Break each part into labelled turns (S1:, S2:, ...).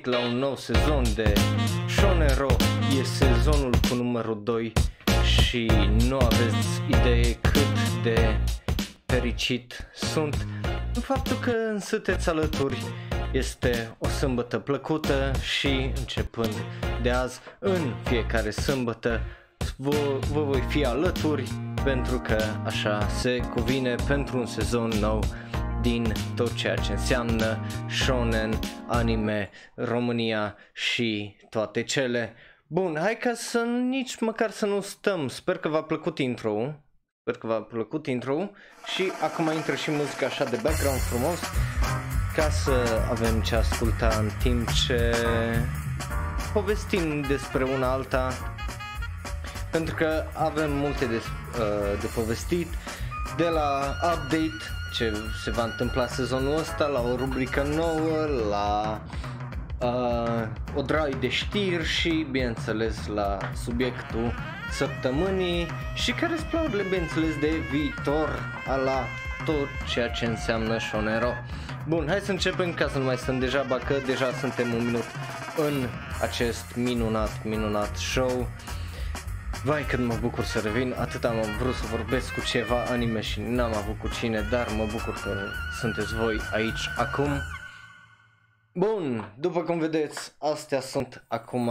S1: la un nou sezon de Shonero E sezonul cu numărul 2 și nu aveți idee cât de fericit sunt. În faptul că sunteți alături este o sâmbătă plăcută și începând de azi în fiecare sâmbătă vă, vă voi fi alături pentru că așa se cuvine pentru un sezon nou din tot ceea ce înseamnă shonen, anime, România și toate cele. Bun, hai ca să nici măcar să nu stăm. Sper că v-a plăcut intro Sper că v-a plăcut intro și acum intră și muzica așa de background frumos ca să avem ce asculta în timp ce povestim despre una alta pentru că avem multe de, uh, de povestit de la update ce se va întâmpla sezonul ăsta, la o rubrică nouă, la uh, o drag de știri și bineînțeles la subiectul săptămânii și care sunt planurile bineînțeles de viitor la tot ceea ce înseamnă Shonero. Bun, hai să începem ca să nu mai stăm deja, că deja suntem un minut în acest minunat, minunat show. Vai cât mă bucur să revin, atât am vrut să vorbesc cu ceva anime și n-am avut cu cine, dar mă bucur că sunteți voi aici acum. Bun, după cum vedeți, astea sunt acum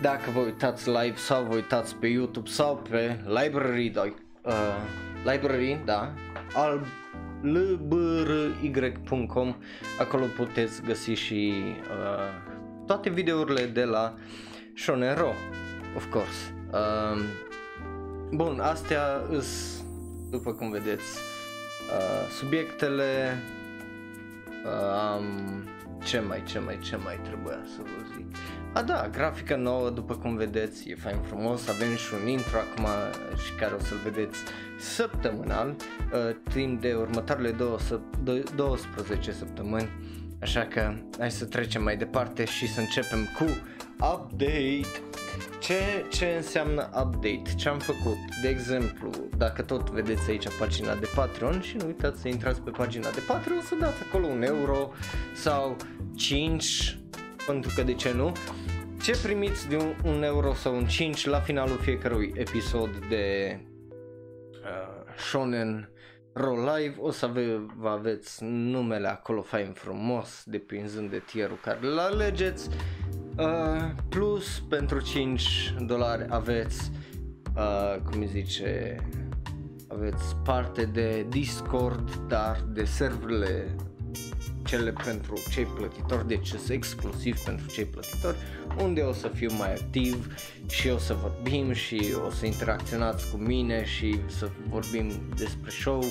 S1: dacă vă uitați live sau vă uitați pe YouTube sau pe library, uh, library, da, al lbry.com acolo puteți găsi și uh, toate videourile de la Shonero, of course. Uh, bun, astea îs, după cum vedeți, uh, subiectele, uh, um, ce mai, ce mai, ce mai trebuia să vă zic. A da, grafica nouă, după cum vedeți, e fain frumos, avem și un intro acum și care o să-l vedeți săptămânal, uh, timp de următoarele două, 12 săptămâni, așa că hai să trecem mai departe și să începem cu update. Ce, ce înseamnă update? Ce am făcut? De exemplu, dacă tot vedeți aici pagina de Patreon și nu uitați să intrați pe pagina de Patreon să dați acolo un euro sau 5 pentru că de ce nu ce primiți de un, un euro sau un 5 la finalul fiecărui episod de uh, Shonen Ro Live o să ave, vă aveți numele acolo fain frumos depinzând de tierul care îl alegeți uh, plus pentru 5 dolari aveți uh, cum îi zice aveți parte de Discord dar de serverele cele pentru cei plătitori, deci sunt exclusiv pentru cei plătitori, unde o să fiu mai activ și o să vorbim și o să interacționați cu mine și să vorbim despre show.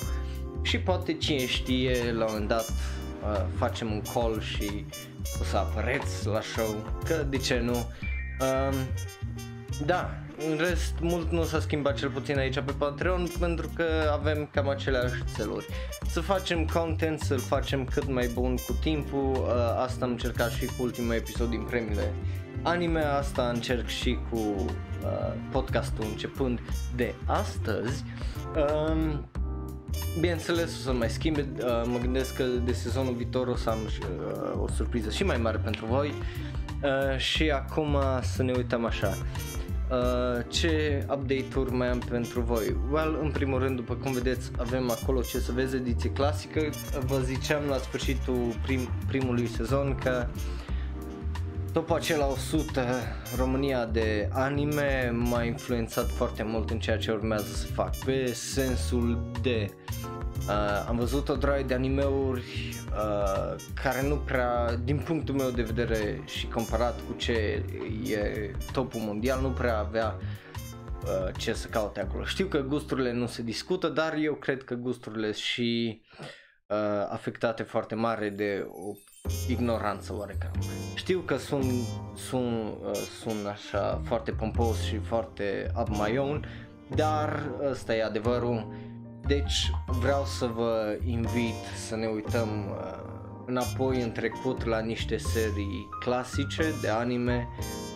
S1: Și poate cine știe la un moment dat uh, facem un call și o să apăreți la show, că de ce nu. Uh, da, în rest, mult nu s-a schimbat cel puțin aici pe Patreon pentru că avem cam aceleași țeluri. Să facem content, să-l facem cât mai bun cu timpul, uh, asta am încercat și cu ultimul episod din premiile anime, asta încerc și cu uh, podcastul începând de astăzi. Uh, Bineînțeles o să mai schimbe, uh, mă gândesc că de sezonul viitor o să am uh, o surpriză și mai mare pentru voi uh, și acum să ne uităm așa. Uh, ce update-uri mai am pentru voi? Well, în primul rând, după cum vedeți, avem acolo ce să vezi ediție clasică. Vă ziceam la sfârșitul prim, primului sezon că Topul acela 100 România de anime m-a influențat foarte mult în ceea ce urmează să fac pe sensul de uh, am văzut o draie de animeuri uh, care nu prea, din punctul meu de vedere și comparat cu ce e topul mondial, nu prea avea uh, ce să caute acolo. Știu că gusturile nu se discută, dar eu cred că gusturile și uh, afectate foarte mare de o ignoranță oarecare. Știu că sunt, sunt, uh, sunt așa foarte pompos și foarte up my own, dar ăsta e adevărul. Deci vreau să vă invit să ne uităm uh, înapoi în trecut la niște serii clasice de anime,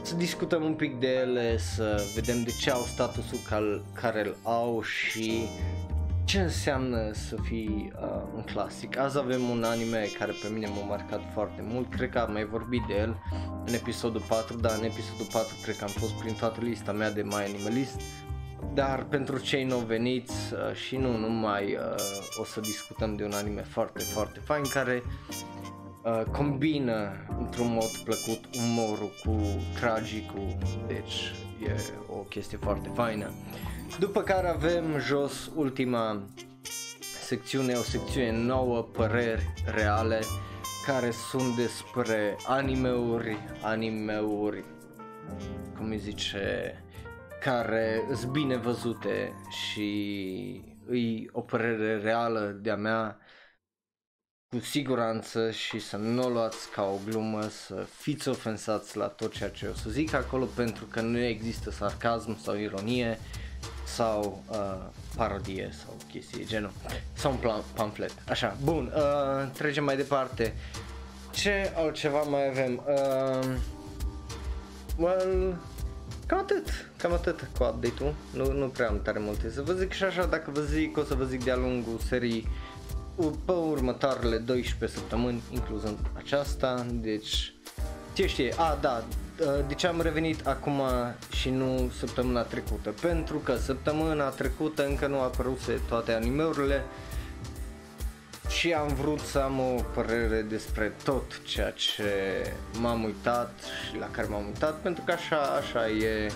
S1: să discutăm un pic de ele, să vedem de ce au statusul cal- care îl au și ce înseamnă să fii uh, un clasic. Azi avem un anime care pe mine m-a marcat foarte mult, cred că am mai vorbit de el în episodul 4, dar în episodul 4 cred că am fost prin toată lista mea de My Animalist, dar pentru cei nou veniți uh, și nu numai uh, o să discutăm de un anime foarte, foarte fain care uh, combină într-un mod plăcut umorul cu tragicul, deci e o chestie foarte faină. După care avem jos ultima secțiune, o secțiune nouă, păreri reale, care sunt despre animeuri, animeuri, cum îi zice, care sunt bine văzute și îi o părere reală de-a mea cu siguranță și să nu o luați ca o glumă, să fiți ofensați la tot ceea ce o să zic acolo pentru că nu există sarcasm sau ironie sau uh, parodie sau chestii genul sau un plan, pamflet. Așa, bun, uh, trecem mai departe. Ce altceva mai avem? Uh, well, cam atât, cam atât cu update-ul, nu, nu prea am tare multe să vă zic și așa dacă vă zic, o să vă zic de-a lungul serii pe următoarele 12 săptămâni, incluzând aceasta, deci ce știe, a da, de ce am revenit acum și nu săptămâna trecută? Pentru că săptămâna trecută încă nu apăruse toate animeurile și am vrut să am o părere despre tot ceea ce m-am uitat și la care m-am uitat pentru că așa, așa e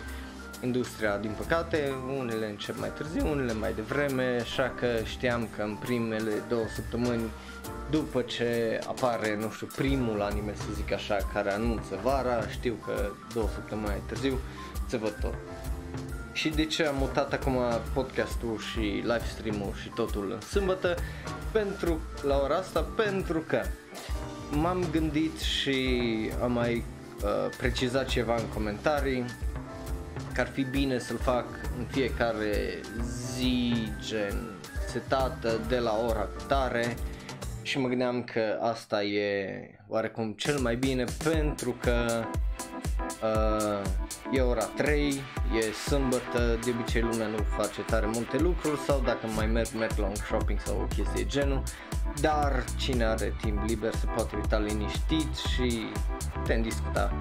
S1: industria din păcate, unele încep mai târziu, unele mai devreme, așa că știam că în primele două săptămâni după ce apare, nu știu, primul anime, să zic așa, care anunță vara, știu că două săptămâni mai târziu se văd tot. Și de ce am mutat acum podcastul și live stream-ul și totul în sâmbătă? Pentru, la ora asta, pentru că m-am gândit și am mai uh, precizat ceva în comentarii că ar fi bine să-l fac în fiecare zi, gen setată de la ora tare. Și mă gândeam că asta e oarecum cel mai bine pentru că uh, e ora 3, e sâmbătă, de obicei lumea nu face tare multe lucruri sau dacă mai merg, merg la un shopping sau o chestie genul, dar cine are timp liber se poate uita liniștit și putem discuta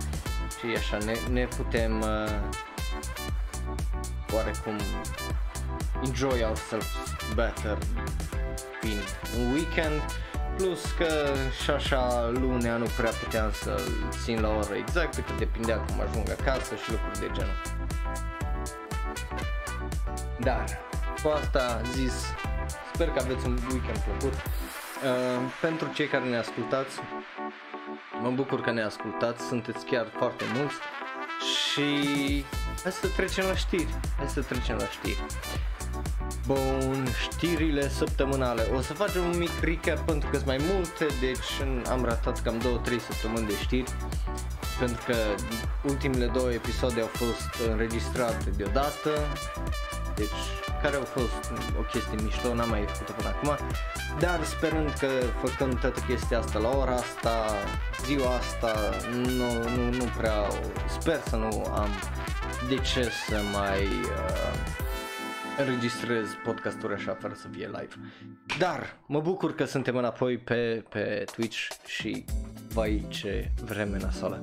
S1: și așa. Ne, ne putem uh, oarecum enjoy ourselves better fiind un weekend plus că și așa lunea nu prea puteam să țin la oră exactă, că depindea cum ajung acasă și lucruri de genul. Dar, cu asta zis, sper că aveți un weekend plăcut. Uh, pentru cei care ne ascultați, mă bucur că ne ascultați, sunteți chiar foarte mulți și hai să trecem la știri, hai să trecem la știri. Bun, știrile săptămânale. O să facem un mic recap pentru că sunt mai multe, deci am ratat cam 2-3 săptămâni de știri pentru că ultimele două episoade au fost înregistrate deodată, deci care au fost o chestie mișto, n-am mai făcut până acum, dar sperând că făcând toată chestia asta la ora asta, ziua asta, nu, nu, nu prea, sper să nu am de ce să mai uh, înregistrez podcasturi așa fără să fie live. Dar mă bucur că suntem înapoi pe, pe Twitch și vai ce vreme nasoală.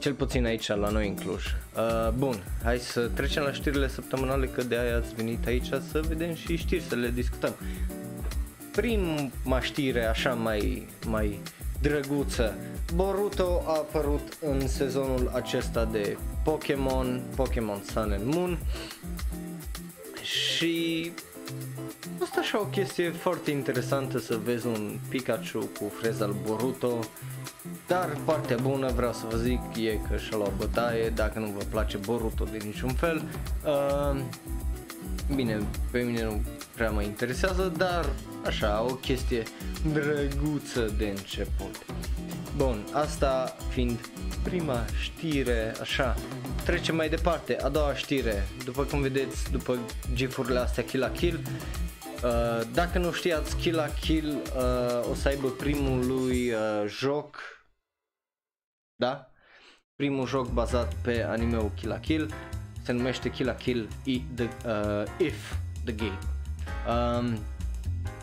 S1: Cel puțin aici la noi în Cluj. Uh, bun, hai să trecem la știrile săptămânale că de aia ați venit aici să vedem și știri, să le discutăm. Prima știre așa mai, mai drăguță. Boruto a apărut în sezonul acesta de Pokémon, Pokémon Sun and Moon. Și asta așa o chestie foarte interesantă să vezi un Pikachu cu freza al Boruto. Dar partea bună vreau să vă zic e că și-a luat bătaie dacă nu vă place Boruto de niciun fel. Uh, Bine, pe mine nu prea mă interesează, dar așa, o chestie drăguță de început. Bun, asta fiind prima știre, așa, trecem mai departe, a doua știre, după cum vedeți, după gifurile astea Kill la Kill, uh, dacă nu știați, Kill la Kill uh, o să aibă primul lui uh, joc, da? Primul joc bazat pe animeul Kill la Kill, se numește Kill la Kill I, the, uh, If the Game. Um,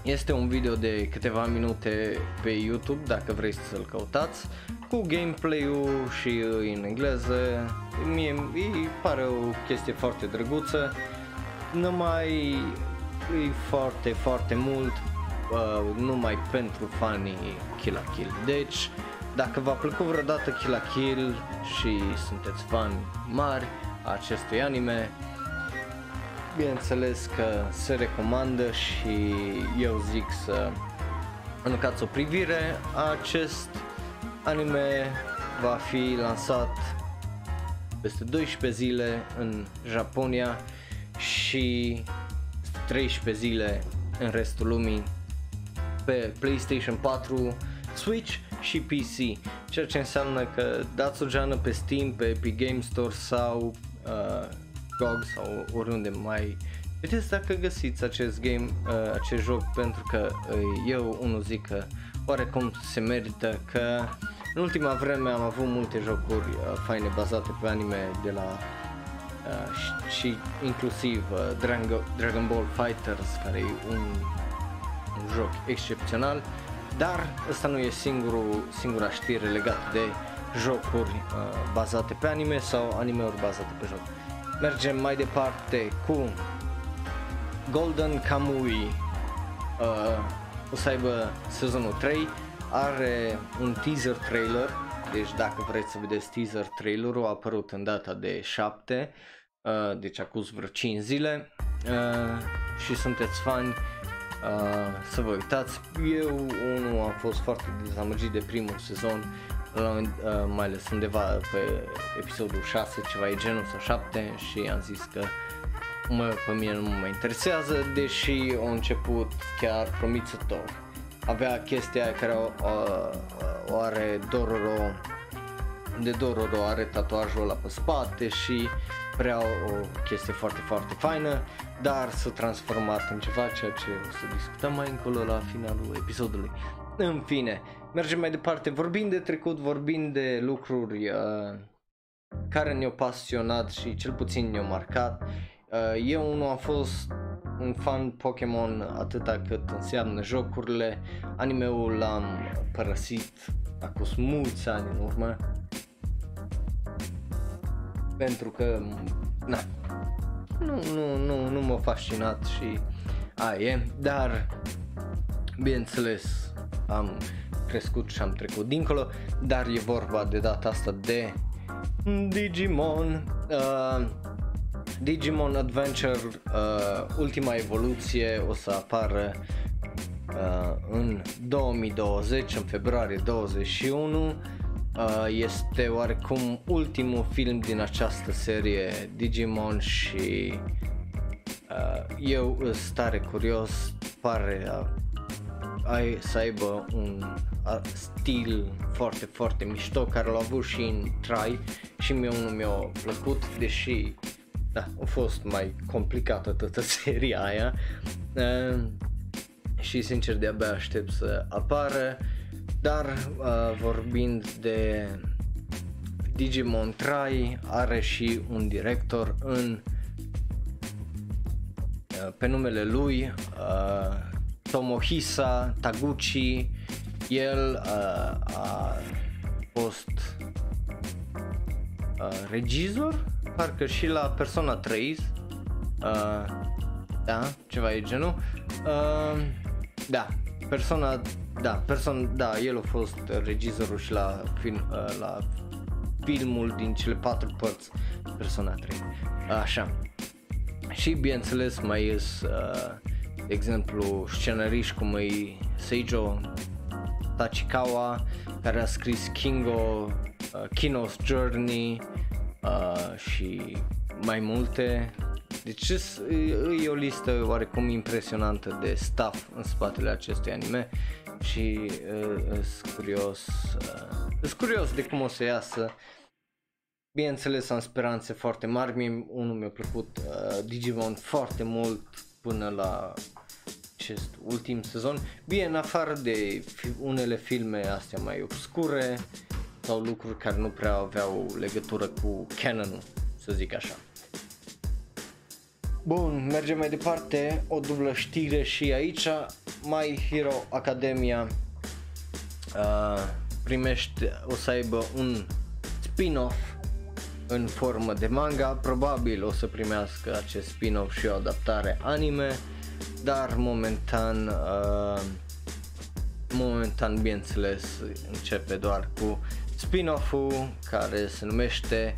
S1: este un video de câteva minute pe YouTube dacă vreți să-l căutați cu gameplay-ul și în engleză. Mie îi pare o chestie foarte drăguță, numai e foarte, foarte mult uh, numai pentru fanii Kill la Kill. Deci, dacă v-a plăcut vreodată Kill la Kill și sunteți fani mari a acestui anime, bineînțeles că se recomandă și eu zic să aruncați o privire. Acest anime va fi lansat peste 12 zile în Japonia și 13 zile în restul lumii pe PlayStation 4, Switch și PC, ceea ce înseamnă că dați o geană pe Steam, pe Epic Game Store sau uh, GOG sau oriunde mai Vedeți dacă găsiți acest game, uh, acest joc pentru că uh, eu unul zic că oarecum se merită că în ultima vreme am avut multe jocuri uh, faine bazate pe anime de la uh, și, și inclusiv uh, Dragon, Dragon Ball Fighters care e un, un joc excepțional dar ăsta nu e singurul, singura știre legată de jocuri uh, bazate pe anime sau anime-uri bazate pe joc. Mergem mai departe cu Golden Kamui. Uh, o să aibă sezonul 3, are un teaser trailer, deci dacă vreți să vedeți teaser trailerul a apărut în data de 7, uh, deci acum vreo 5 zile uh, și sunteți fani uh, să vă uitați. Eu unul am fost foarte dezamăgit de primul sezon, uh, mai ales undeva pe episodul 6, ceva e genul sau 7 și am zis că mă, pe mine nu mă interesează, deși a început chiar promițător. Avea chestia care o, o, o are Dororo, de Dororo are tatuajul ăla pe spate și prea o chestie foarte, foarte faină, dar s-a transformat în ceva ceea ce o să discutăm mai încolo la finalul episodului. În fine, mergem mai departe, vorbind de trecut, vorbind de lucruri uh, care ne-au pasionat și cel puțin ne-au marcat. Uh, eu nu am fost un fan Pokémon atâta cât înseamnă jocurile, animeul l-am părăsit acum mulți ani în urmă pentru că na, nu, nu, nu, nu m-a fascinat și aia e, dar bineînțeles am crescut și am trecut dincolo, dar e vorba de data asta de Digimon uh, Digimon Adventure uh, ultima evoluție o să apară uh, în 2020, în februarie 21 Uh, este oarecum ultimul film din această serie Digimon și uh, eu sunt tare curios, pare uh, ai, să aibă un uh, stil foarte, foarte mișto care l-a avut și în Try și mie unul mi-a plăcut, deși da, a fost mai complicată toată seria aia uh, și sincer de-abia aștept să apară. Uh, dar uh, vorbind de Digimon Try are și un director în uh, pe numele lui uh, Tomohisa Taguchi el uh, a fost uh, regizor parcă și la Persona 3 uh, da, ceva e genul uh, da, Persona da, person, da, el a fost regizorul și la, film, uh, la filmul din cele patru părți Persona 3. Așa. Și bineînțeles mai ies, uh, de exemplu, scenariști cum e Seijo Tachikawa, care a scris Kingo, uh, Kino's Journey uh, și mai multe. Deci e o listă oarecum impresionantă de staff în spatele acestui anime și uh, sunt curios, uh, sunt curios de cum o să iasă. Bineînțeles am speranțe foarte mari, mie unul mi-a plăcut uh, Digimon foarte mult până la acest ultim sezon. Bine, în afară de unele filme astea mai obscure sau lucruri care nu prea aveau legătură cu canonul, să zic așa. Bun, mergem mai departe, o dublă știre și aici, My Hero Academia uh, primește, o să aibă un spin-off în formă de manga, probabil o să primească acest spin-off și o adaptare anime, dar momentan, uh, momentan bineînțeles începe doar cu spin-off-ul care se numește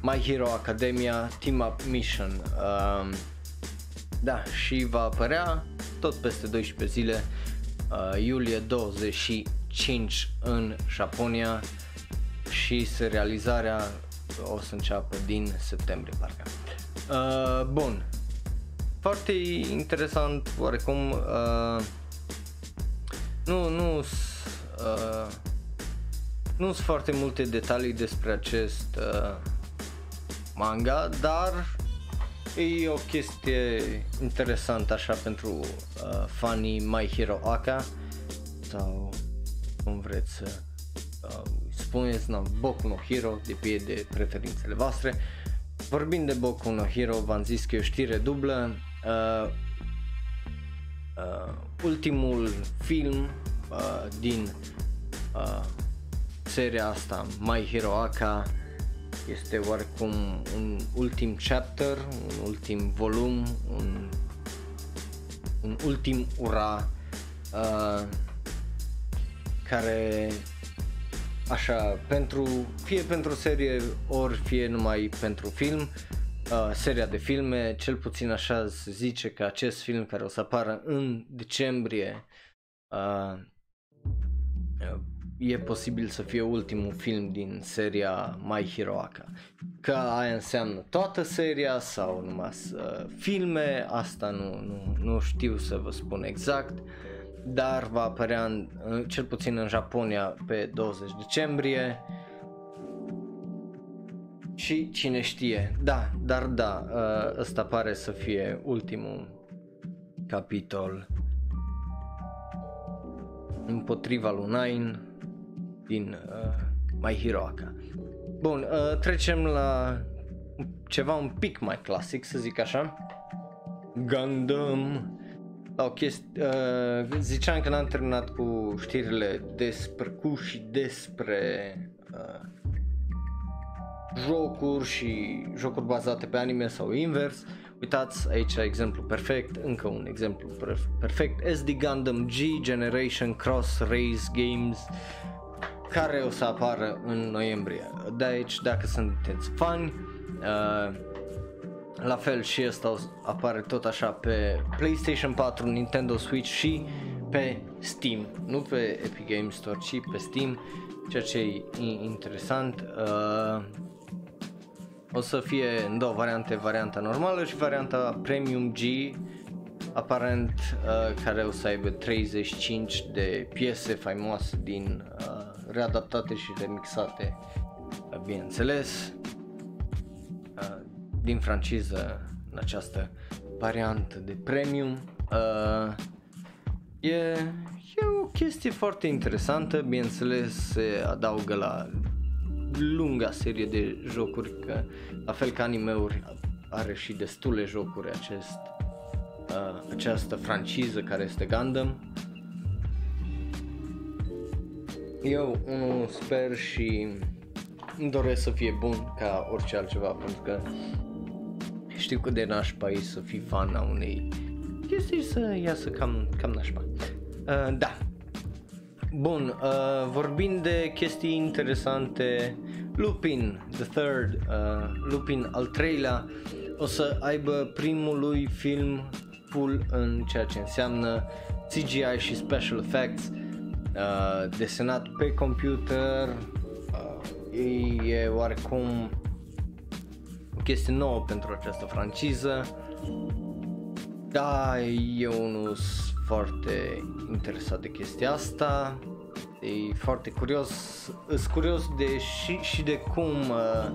S1: My Hero Academia Team Up Mission. Uh, da, și va apărea tot peste 12 zile, uh, iulie 25 în Japonia și realizarea o să înceapă din septembrie parcă. Uh, bun, foarte interesant oarecum, uh, nu, nu, uh, nu sunt foarte multe detalii despre acest uh, manga, dar e o chestie interesantă așa pentru uh, fanii My Hero Aka sau cum vreți să uh, spuneți, na, Boku no Hero, depinde de preferințele voastre. Vorbind de Boku no Hero, v-am zis că e o știre dublă. Uh, uh, ultimul film uh, din uh, seria asta, My Hero Aka, este oarecum un ultim chapter, un ultim volum, un, un ultim ura uh, care așa, pentru, fie pentru serie, ori fie numai pentru film, uh, seria de filme, cel puțin așa se zice că acest film care o să apară în decembrie uh, e posibil să fie ultimul film din seria My Hero Aka. Că aia înseamnă toată seria sau numai uh, filme, asta nu, nu, nu știu să vă spun exact. Uh, dar va apărea în, cel puțin în Japonia pe 20 decembrie. Și cine știe, da, dar da, ă, ăsta pare să fie ultimul capitol împotriva lui Nine din uh, My Hero Aka. Bun, uh, trecem la ceva un pic mai clasic, să zic așa. Gundam la o chestie, uh, ziceam că n-am terminat cu știrile despre cu și despre uh, jocuri și jocuri bazate pe anime sau invers. Uitați aici exemplu perfect, încă un exemplu perfect, SD Gundam G Generation Cross Race Games care o să apară în noiembrie. De aici, dacă sunteți fani, uh, la fel și ăsta apare tot așa pe PlayStation 4, Nintendo Switch și pe Steam, nu pe Epic Games Store, ci pe Steam, ceea ce e interesant. Uh, o să fie în două variante, varianta normală și varianta Premium G, aparent uh, care o să aibă 35 de piese faimoase din uh, readaptate și remixate, uh, bineînțeles din franciză în această variantă de premium. Uh, e, e o chestie foarte interesantă, bineînțeles se adaugă la lunga serie de jocuri, că la fel ca anime-uri are și destule jocuri acest, uh, această franciză care este Gundam. Eu unul sper și îmi doresc să fie bun ca orice altceva pentru că știu cât de nașpa e să fii fan a unei chestii să iasă cam, cam nașpa. Uh, da. Bun, uh, vorbind de chestii interesante, Lupin, the third, uh, Lupin al treilea, o să aibă primul lui film full în ceea ce înseamnă CGI și special effects, uh, desenat pe computer, uh, e oarecum chestie nouă pentru această franciză. Da, eu nu sunt foarte interesat de chestia asta. E foarte curios, sunt curios de și, și de cum uh,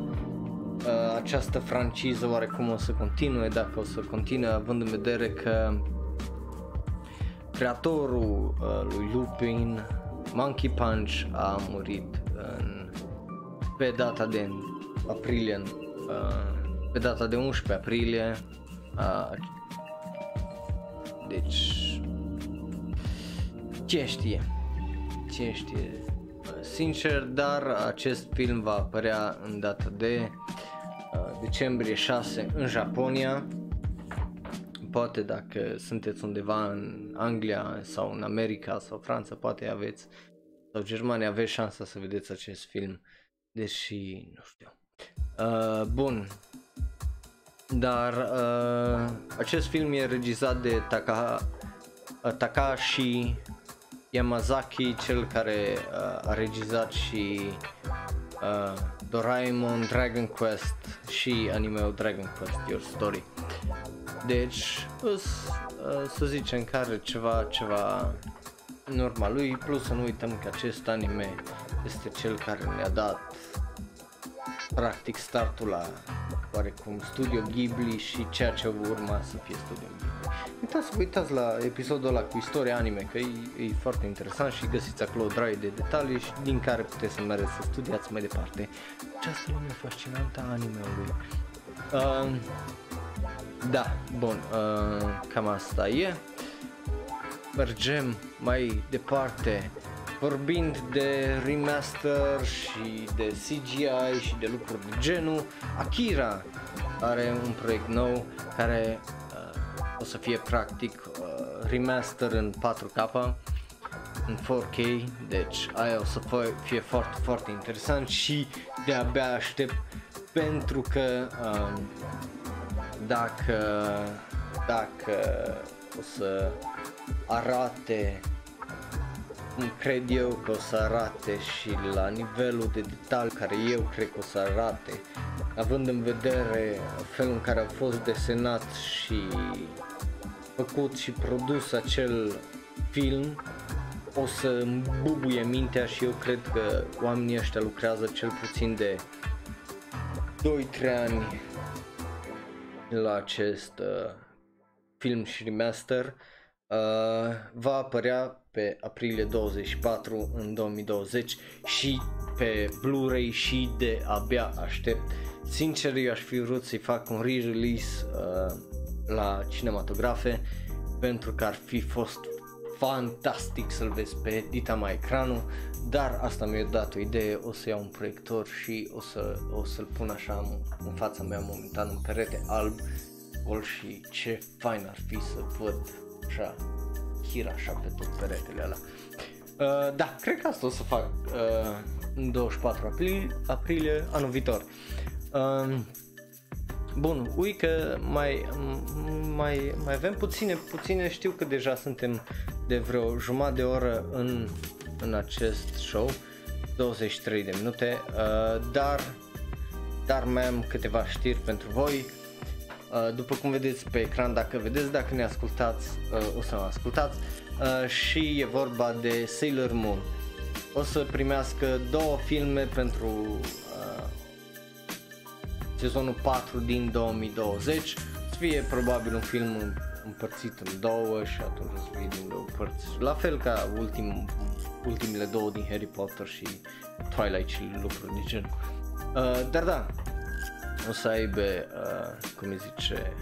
S1: uh, această franciză oarecum o să continue, dacă o să continue având în vedere că creatorul uh, lui Lupin, Monkey Punch, a murit în, pe data de aprilie uh, pe data de 11 aprilie Uh, deci, ce știe? Ce știe? Sincer, dar acest film va apărea în data de uh, decembrie 6 în Japonia. Poate dacă sunteți undeva în Anglia sau în America sau Franța, poate aveți sau Germania aveți șansa să vedeți acest film, deși nu știu. Uh, bun, dar uh, acest film e regizat de Taka, uh, Takashi Yamazaki, cel care uh, a regizat și uh, Doraemon, Dragon Quest și anime Dragon Quest Your Story. Deci, us, uh, să zicem că are ceva, ceva în urma lui, plus să nu uităm că acest anime este cel care ne-a dat practic startul la oarecum Studio Ghibli și ceea ce urma să fie Studio Ghibli. Uitați să vă uitați la episodul ăla cu istoria anime, că e, e foarte interesant și găsiți acolo o draie de detalii și din care puteți să mergeți să studiați mai departe această lume fascinantă a animeului. Uh, da, bun, uh, cam asta e. Mergem mai departe vorbind de remaster și de CGI și de lucruri de genul, Akira are un proiect nou care uh, o să fie practic uh, remaster în 4K în 4K, deci aia o să fie foarte, foarte interesant și de-abia aștept pentru că uh, dacă, dacă o să arate cum cred eu că o să arate și la nivelul de detaliu care eu cred că o să arate, având în vedere felul în care a fost desenat și făcut și produs acel film, o să îmi bubuie mintea și eu cred că oamenii ăștia lucrează cel puțin de 2-3 ani la acest uh, film și remaster. Uh, va apărea pe aprilie 24 în 2020 și pe Blu-ray și de abia aștept. Sincer, eu aș fi vrut să-i fac un re-release uh, la cinematografe pentru că ar fi fost fantastic să-l vezi pe dita mai ecranul, dar asta mi-a dat o idee, o să iau un proiector și o, să, o să-l pun așa în fața mea momentan un perete alb gol și ce fain ar fi să văd așa Hira așa pe tot peretele ăla. Uh, da, cred că asta o să fac uh, în 24 aprilie, aprilie anul viitor. Uh, bun, ui că mai, mai, mai avem puține, puține, știu că deja suntem de vreo jumătate de oră în, în acest show, 23 de minute, uh, dar, dar mai am câteva știri pentru voi Uh, după cum vedeți pe ecran, dacă vedeți, dacă ne ascultați, uh, o să mă ascultați uh, și e vorba de Sailor Moon. O să primească două filme pentru sezonul 4 din 2020. Să fie probabil un film împărțit în două și atunci o să fie din două părți. La fel ca ultim, ultimele două din Harry Potter și Twilight și lucruri de genul. Uh, dar da, o să aibă, uh, cum îi zice,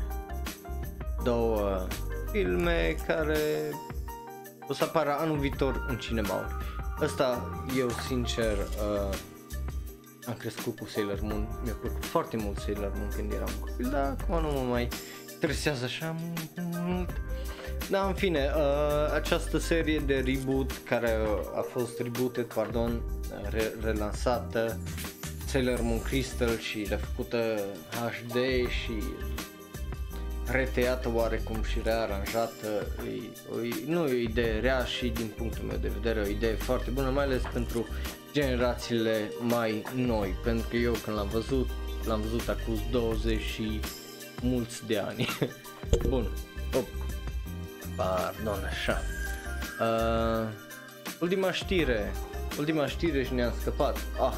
S1: două filme care o să apară anul viitor în cinemauri. Asta eu sincer uh, am crescut cu Sailor Moon, mi-a plăcut foarte mult Sailor Moon când eram copil, dar acum nu mă mai interesează așa mult. Da, în fine, uh, această serie de reboot care a fost rebooted, pardon, re- relansată Sailor Moon Crystal și refăcută HD și retăiată oarecum și rearanjată, e, e, nu e o idee rea și din punctul meu de vedere o idee foarte bună, mai ales pentru generațiile mai noi, pentru că eu când l-am văzut, l-am văzut acum 20 și mulți de ani. Bun, op, pardon, așa. Uh, ultima știre, ultima știre și ne-am scăpat. Ah,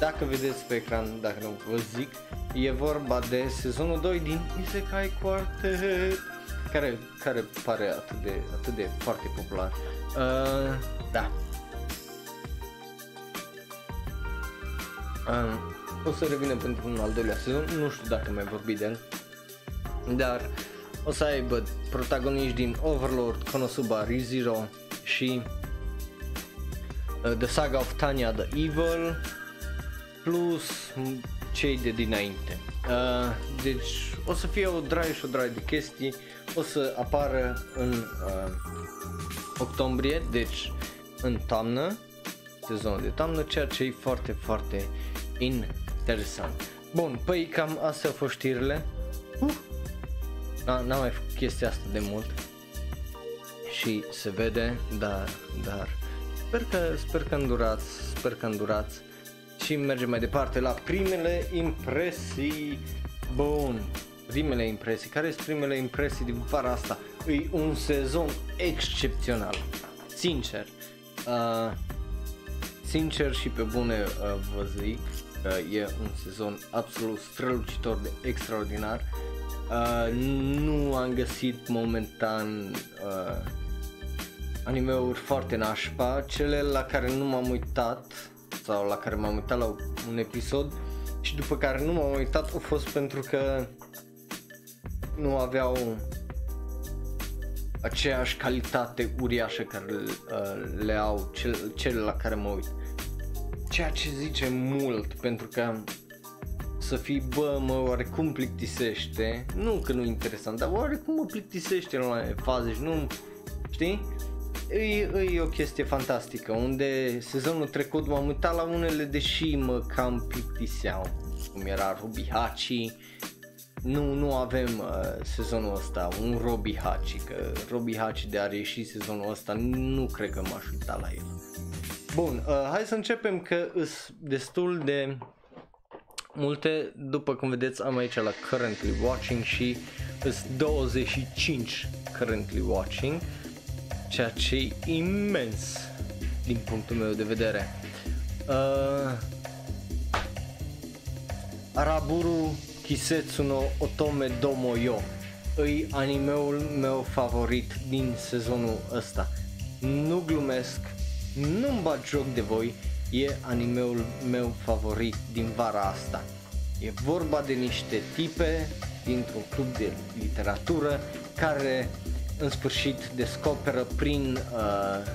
S1: dacă vedeți pe ecran, dacă nu vă zic, e vorba de sezonul 2 din Isekai Quartet, care, care pare atât de, atât de foarte popular. Uh, da. Uh, o să revină pentru un al doilea sezon, nu știu dacă mai vorbi de el. dar o să aibă protagoniști din Overlord, Konosuba, ReZero și uh, The Saga of Tanya the Evil plus cei de dinainte. Uh, deci o să fie o draie și o draie de chestii, o să apară în uh, octombrie, deci în toamnă, sezonul de toamnă, ceea ce e foarte, foarte interesant. Bun, păi cam astea au fost știrile. Uh, n-am mai făcut chestia asta de mult și se vede, dar, dar sper că, sper că îndurați, sper că îndurați și mergem mai departe la primele impresii. Bun, primele impresii. Care sunt primele impresii din vara asta? E un sezon excepțional. Sincer. Uh, sincer și pe bune uh, vă zic că e un sezon absolut strălucitor de extraordinar. Uh, nu am găsit momentan uh, animeuri foarte nașpa, cele la care nu m-am uitat sau la care m-am uitat la un episod și după care nu m-am uitat a fost pentru că nu aveau aceeași calitate uriașă care uh, le au cel, cele la care mă uit. Ceea ce zice mult pentru că să fii, bă, mă, oarecum plictisește, nu că nu interesant, dar oarecum mă plictisește în unele faze și nu, știi? E, e o chestie fantastică, unde sezonul trecut m-am uitat la unele deși mă cam plictiseau, cum era Ruby Hachi, nu, nu avem uh, sezonul ăsta un Robi Hachi, că Robi Hachi de a ieși sezonul ăsta nu cred că m-aș uita la el. Bun, uh, hai să începem că sunt destul de multe, după cum vedeți am aici la Currently Watching și sunt 25 Currently Watching, ceea ce e imens din punctul meu de vedere. Uh, Araburu Kisetsu no Otome Domo Yo îi animeul meu favorit din sezonul ăsta. Nu glumesc, nu-mi bat joc de voi, e animeul meu favorit din vara asta. E vorba de niște tipe dintr-un club de literatură care în sfârșit descoperă prin uh,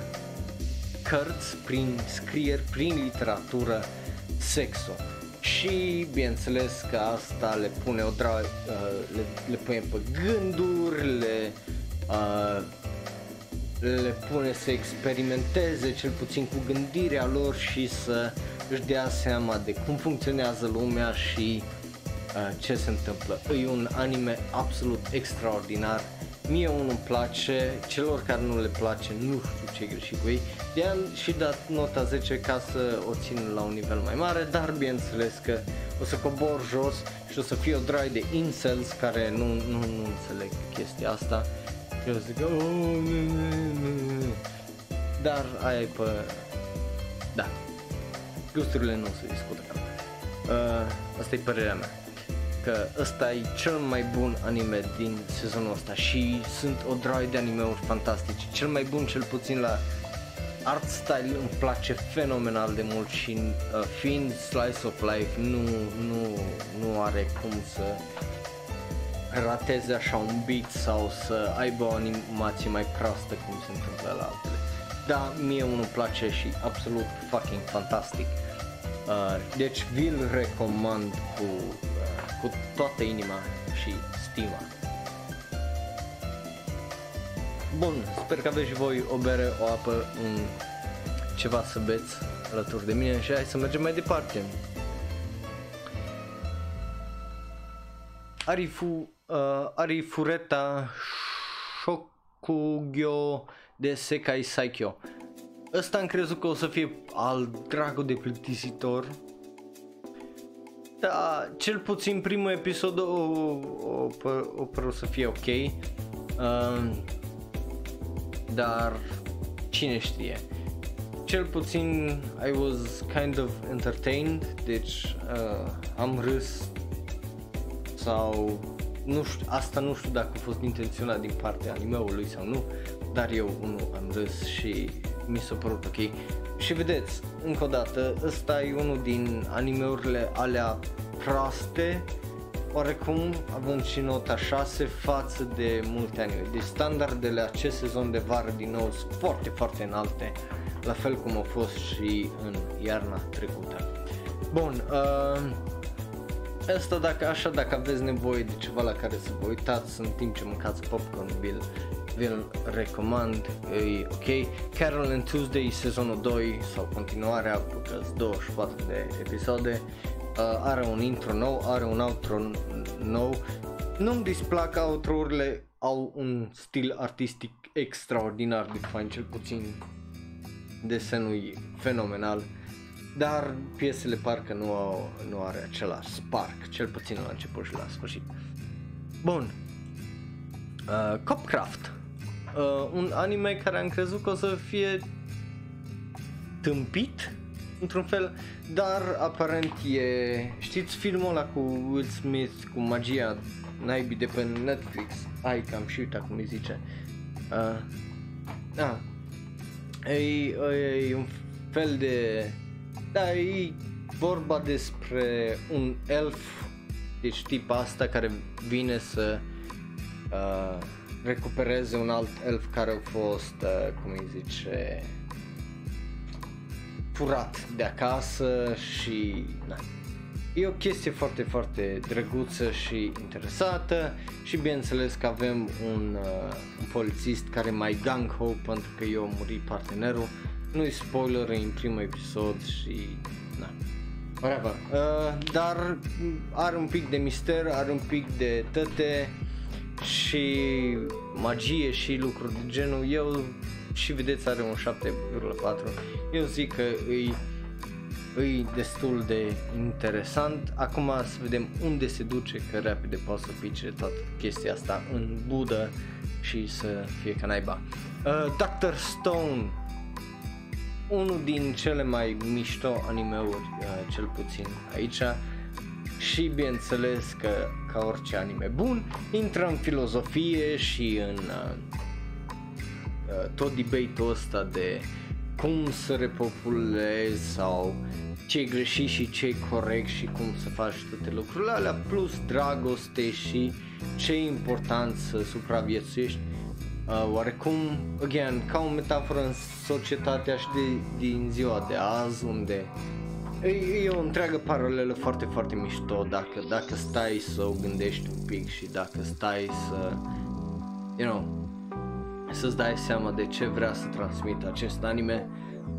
S1: cărți, prin scrieri, prin literatură sexul și bineînțeles că asta le pune o dra- uh, le, le pune pe gânduri, le, uh, le pune să experimenteze cel puțin cu gândirea lor și să își dea seama de cum funcționează lumea și uh, ce se întâmplă. E un anime absolut extraordinar Mie unul îmi place, celor care nu le place nu știu ce greșit cu ei. I-am și dat nota 10 ca să o țin la un nivel mai mare, dar bineînțeles că o să cobor jos și o să fie o drai de incels care nu, nu, nu înțeleg chestia asta. Și o să zic, oh, nu, nu, nu. Dar aia e pe... Da. Gusturile nu se discută cam. Uh, asta e părerea mea că ăsta e cel mai bun anime din sezonul ăsta și sunt o droaie de animeuri fantastice. Cel mai bun cel puțin la art style îmi place fenomenal de mult și uh, fiind slice of life nu, nu, nu are cum să rateze așa un beat sau să aibă o animație mai proastă cum se întâmplă la altele. Da, mie unul place și absolut fucking fantastic. Uh, deci vi-l recomand cu cu toată inima și stima. Bun, sper că aveți și voi o bere, o apă, un ceva să beți alături de mine și hai să mergem mai departe. Arifu, uh, Arifureta Shokugyo de Sekai Saikyo. Ăsta am crezut că o să fie al dragul de plictisitor da, cel puțin primul episod o, o, o, o să fie ok. Uh, dar cine știe. Cel puțin I was kind of entertained, deci uh, am râs sau nu știu, asta nu știu dacă a fost intenționat din partea animeului sau nu, dar eu unul am râs și mi s-a părut ok. Și vedeți, încă o dată, ăsta e unul din animeurile alea proaste oarecum avem și nota 6 față de multe anime. Deci standardele acest sezon de vară din nou sunt foarte, foarte înalte, la fel cum au fost și în iarna trecută. Bun, uh, asta dacă, așa dacă aveți nevoie de ceva la care să vă uitați în timp ce mâncați popcorn, vi-l, vi-l recomand, e ok. Carol and Tuesday sezonul 2 sau continuarea cu 24 de episoade uh, are un intro nou, are un outro nou. Nu-mi displac outro-urile, au un stil artistic extraordinar de fain, cel puțin desenul e fenomenal, dar piesele parcă nu, au, nu are același spark, cel puțin la început și la sfârșit. Bun, uh, Copcraft, uh, un anime care am crezut că o să fie tâmpit într-un fel, dar aparent e, știți filmul ăla cu Will Smith, cu magia naibii de pe Netflix, ai cam și uita cum îi zice, uh, ah, e, e un fel de, da, e vorba despre un elf, deci tip asta care vine să uh, recupereze un alt elf care a fost, uh, cum îi zice, furat de acasă și na. E o chestie foarte, foarte drăguță și interesată și bineînțeles că avem un, uh, un polițist care mai gang-ho pentru că eu am murit partenerul. Nu-i spoiler în primul episod și na. Whatever. Uh, dar are un pic de mister, are un pic de tăte și magie și lucruri de genul. Eu și vedeți are un 7,4. Eu zic că îi îi destul de interesant. Acum să vedem unde se duce, că rapid poate să pice toată chestia asta în budă și să fie ca naiba. Uh, Dr. Stone, unul din cele mai mișto animeuri, uh, cel puțin aici, și bineînțeles că ca orice anime bun, intră în filozofie și în uh, uh, tot debate-ul ăsta de cum să repopulezi sau ce e greșit și ce e corect și cum să faci toate lucrurile alea, plus dragoste și ce e important să supraviețuiești. Uh, oarecum, again, ca o metaforă în societatea și de, din ziua de azi, unde e, e o întreagă paralelă foarte, foarte mișto dacă, dacă stai să o gândești un pic și dacă stai să, you know, să-ți dai seama de ce vrea să transmită acest anime.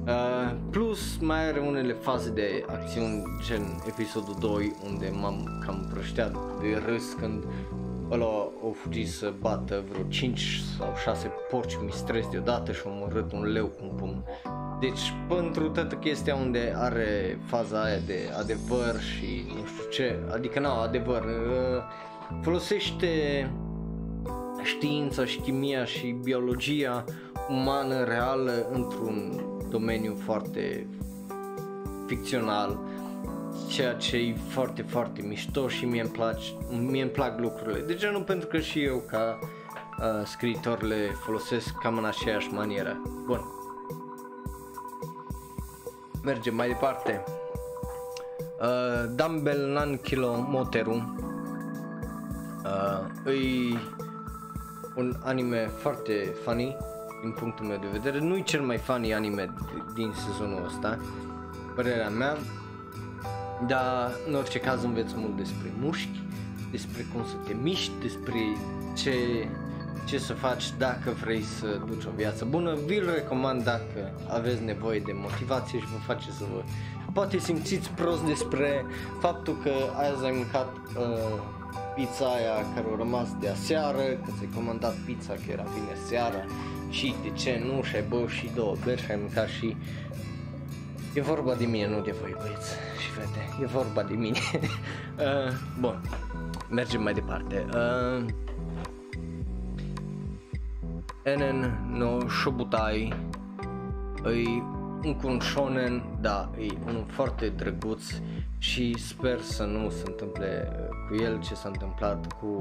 S1: Uh, plus mai are unele faze de acțiuni gen episodul 2 unde m-am cam prășteat de râs când ăla a fugit să bată vreo 5 sau 6 porci mistreți deodată și a omorât un leu cu un pumn. Deci pentru toată chestia unde are faza aia de adevăr și nu știu ce, adică nu, adevăr, uh, folosește știința și chimia și biologia umană reală într-un domeniu foarte ficțional ceea ce e foarte, foarte mișto și mie îmi, plac, mie îmi plac lucrurile. De genul pentru că și eu ca uh, scriitor le folosesc cam în aceeași manieră. Bun. Mergem mai departe. Uh, Dumbbell Nankilo Moteru uh, îi un anime foarte funny din punctul meu de vedere. Nu e cel mai funny anime din sezonul ăsta, părerea mea, dar în orice caz înveți mult despre mușchi, despre cum să te miști, despre ce, ce să faci dacă vrei să duci o viață bună. Vi-l recomand dacă aveți nevoie de motivație și vă face să vă poate simțiți prost despre faptul că azi ai mâncat uh, pizza aia care a rămas de aseară, că ți-ai comandat pizza că era bine seara și de ce nu și ai băut și două beri și ai mâncat și E vorba de mine, nu de voi băieți și fete, e vorba de mine. uh, bun, mergem mai departe. Uh, Enen no Shobutai e un shonen, da, e unul foarte drăguț și sper să nu se întâmple uh, cu el ce s-a întâmplat cu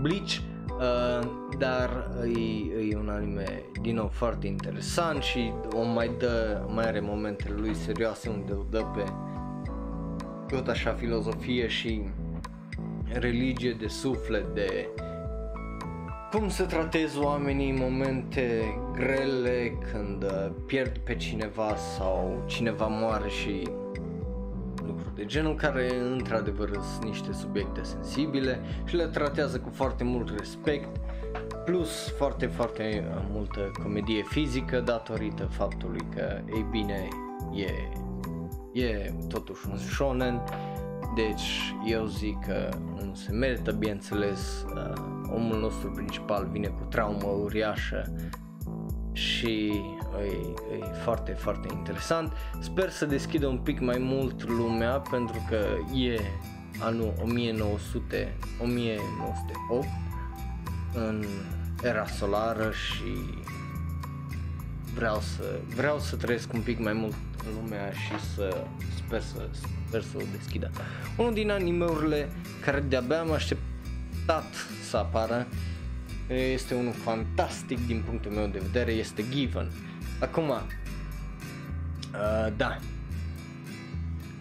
S1: Bleach, uh, dar e, e un anime din nou foarte interesant și o mai dă, mai are momentele lui serioase unde o dă pe tot așa filozofie și religie, de suflet, de cum să tratezi oamenii în momente grele când uh, pierd pe cineva sau cineva moare și lucruri de genul care într-adevăr sunt niște subiecte sensibile și le tratează cu foarte mult respect plus foarte foarte uh, multă comedie fizică datorită faptului că ei bine e, e totuși un shonen deci eu zic că nu se merită, bineînțeles, uh, omul nostru principal vine cu traumă uriașă și e, e foarte, foarte interesant. Sper să deschidă un pic mai mult lumea pentru că e anul 1900, 1908 în era solară și vreau să, vreau să trăiesc un pic mai mult în lumea și să sper să, sper să o deschidă. Unul din animeurile care de-abia am așteptat să apară este unul fantastic din punctul meu de vedere, este Given. Acum, uh, da,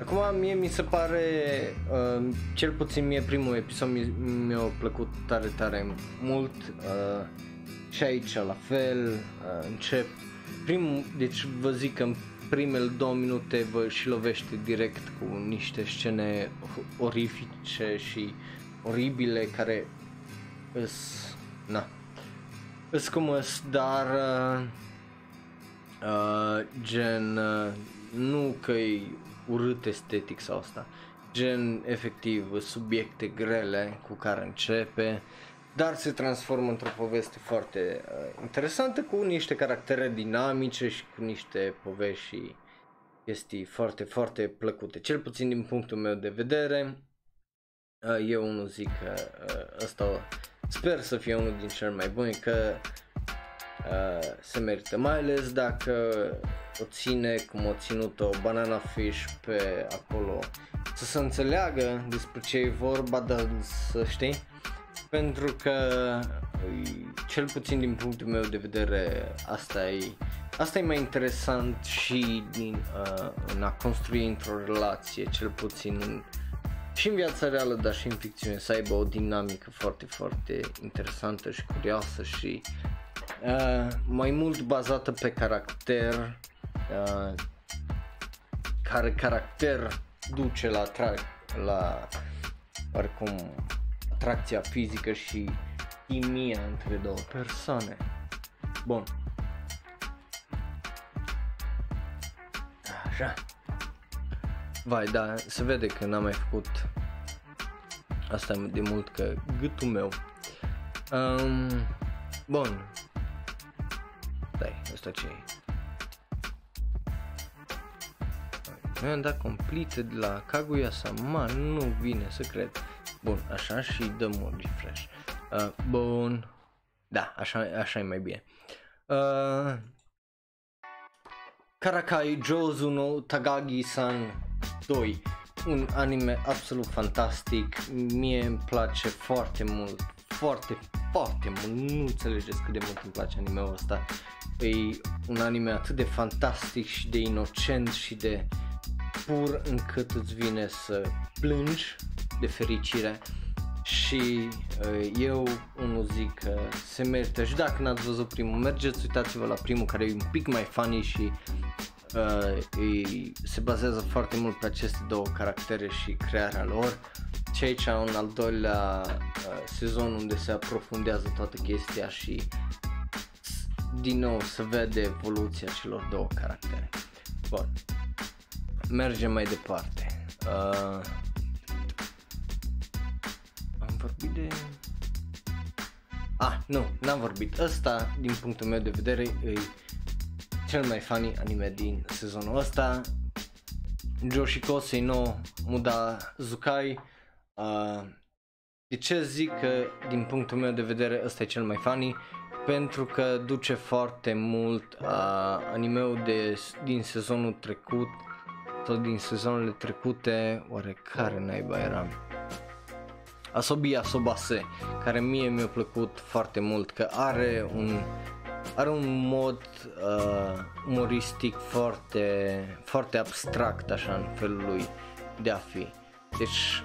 S1: Acum mie mi se pare, uh, cel puțin mie primul episod mi- mi-a plăcut tare, tare mult. Uh, și aici la fel uh, încep. Primul, deci vă zic că în primele două minute vă și lovește direct cu niște scene orifice și oribile care îs, na, îs cum îs, dar uh, uh, gen uh, nu că e urât estetic sau asta, gen efectiv subiecte grele cu care începe, dar se transformă într-o poveste foarte uh, interesantă cu niște caractere dinamice și cu niște povești și chestii foarte, foarte plăcute. Cel puțin din punctul meu de vedere, uh, eu nu zic că uh, ăsta sper să fie unul din cel mai buni, că uh, se merită, mai ales dacă o ține cum o ținut o banana fish pe acolo, să se înțeleagă despre ce e vorba, dar să știi, pentru că cel puțin din punctul meu de vedere asta e asta e mai interesant și din, uh, în a construi într-o relație, cel puțin în, și în viața reală, dar și în ficțiune, să aibă o dinamică foarte, foarte interesantă și curioasă și uh, mai mult bazată pe caracter, uh, care caracter duce la, tra- la oricum atracția fizică și chimia între două persoane. Bun. Așa. Vai, da, se vede că n-am mai făcut asta de mult că gâtul meu. Um, bun. Stai, asta ce e? Mi am dat completed la Kaguya Sama, nu vine să cred. Bun, așa și dăm un refresh. Uh, bun. Da, așa, așa e mai bine. Uh, Karakai Jozu no Tagagi-san 2 un anime absolut fantastic, mie îmi place foarte mult, foarte, foarte mult, nu înțelegeți cât de mult îmi place anime-ul ăsta, e un anime atât de fantastic și de inocent și de pur încât îți vine să plângi de fericire. Și uh, eu unul zic că se merită. Și dacă n-ați văzut primul mergeți, uitați-vă la primul care e un pic mai funny și uh, e, se bazează foarte mult pe aceste două caractere și crearea lor. Și aici un al doilea uh, sezon unde se aprofundează toată chestia și din nou se vede evoluția celor două caractere. Bun, mergem mai departe. Uh, am vorbit de... Ah, nu, n-am vorbit. Ăsta, din punctul meu de vedere, e cel mai funny anime din sezonul ăsta. Joshikosei no Muda Zukai. Uh, de ce zic că din punctul meu de vedere ăsta e cel mai funny? Pentru că duce foarte mult uh, animeul de, din sezonul trecut sau din sezonele trecute, oare care naiba era? Asobi Asobase, care mie mi-a plăcut foarte mult, că are un are un mod uh, umoristic foarte, foarte abstract așa în felul lui de a fi. Deci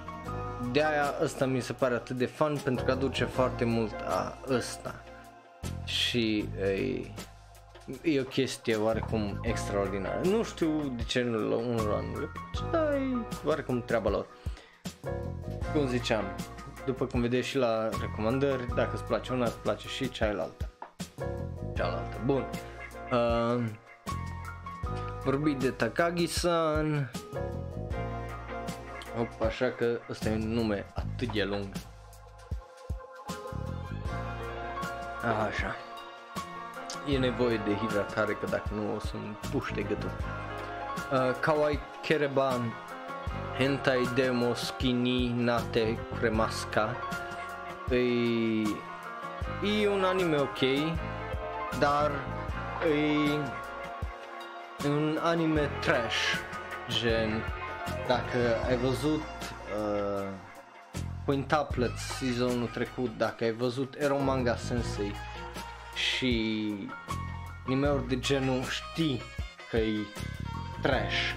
S1: de aia ăsta mi se pare atât de fun pentru că aduce foarte mult a ăsta și e, e o chestie oarecum extraordinară. Nu știu de ce nu la unul nu le dar e oarecum treaba lor. Cum ziceam, după cum vedeți și la recomandări, dacă îți place una, îți place și cealaltă. Cealaltă. Bun. Uh, vorbit de Takagi-san. Op, așa că ăsta e un nume atât de lung. Așa. E nevoie de hidratare că dacă nu o să-mi puște gâtul. Uh, Kawaii Kereban Hentai Demo Skinny Nate Kremaska e, e un anime ok, dar e, e un anime trash, gen dacă ai văzut uh, Quintuplets sezonul trecut, dacă ai văzut Eromanga Sensei și anime de genul știi că e trash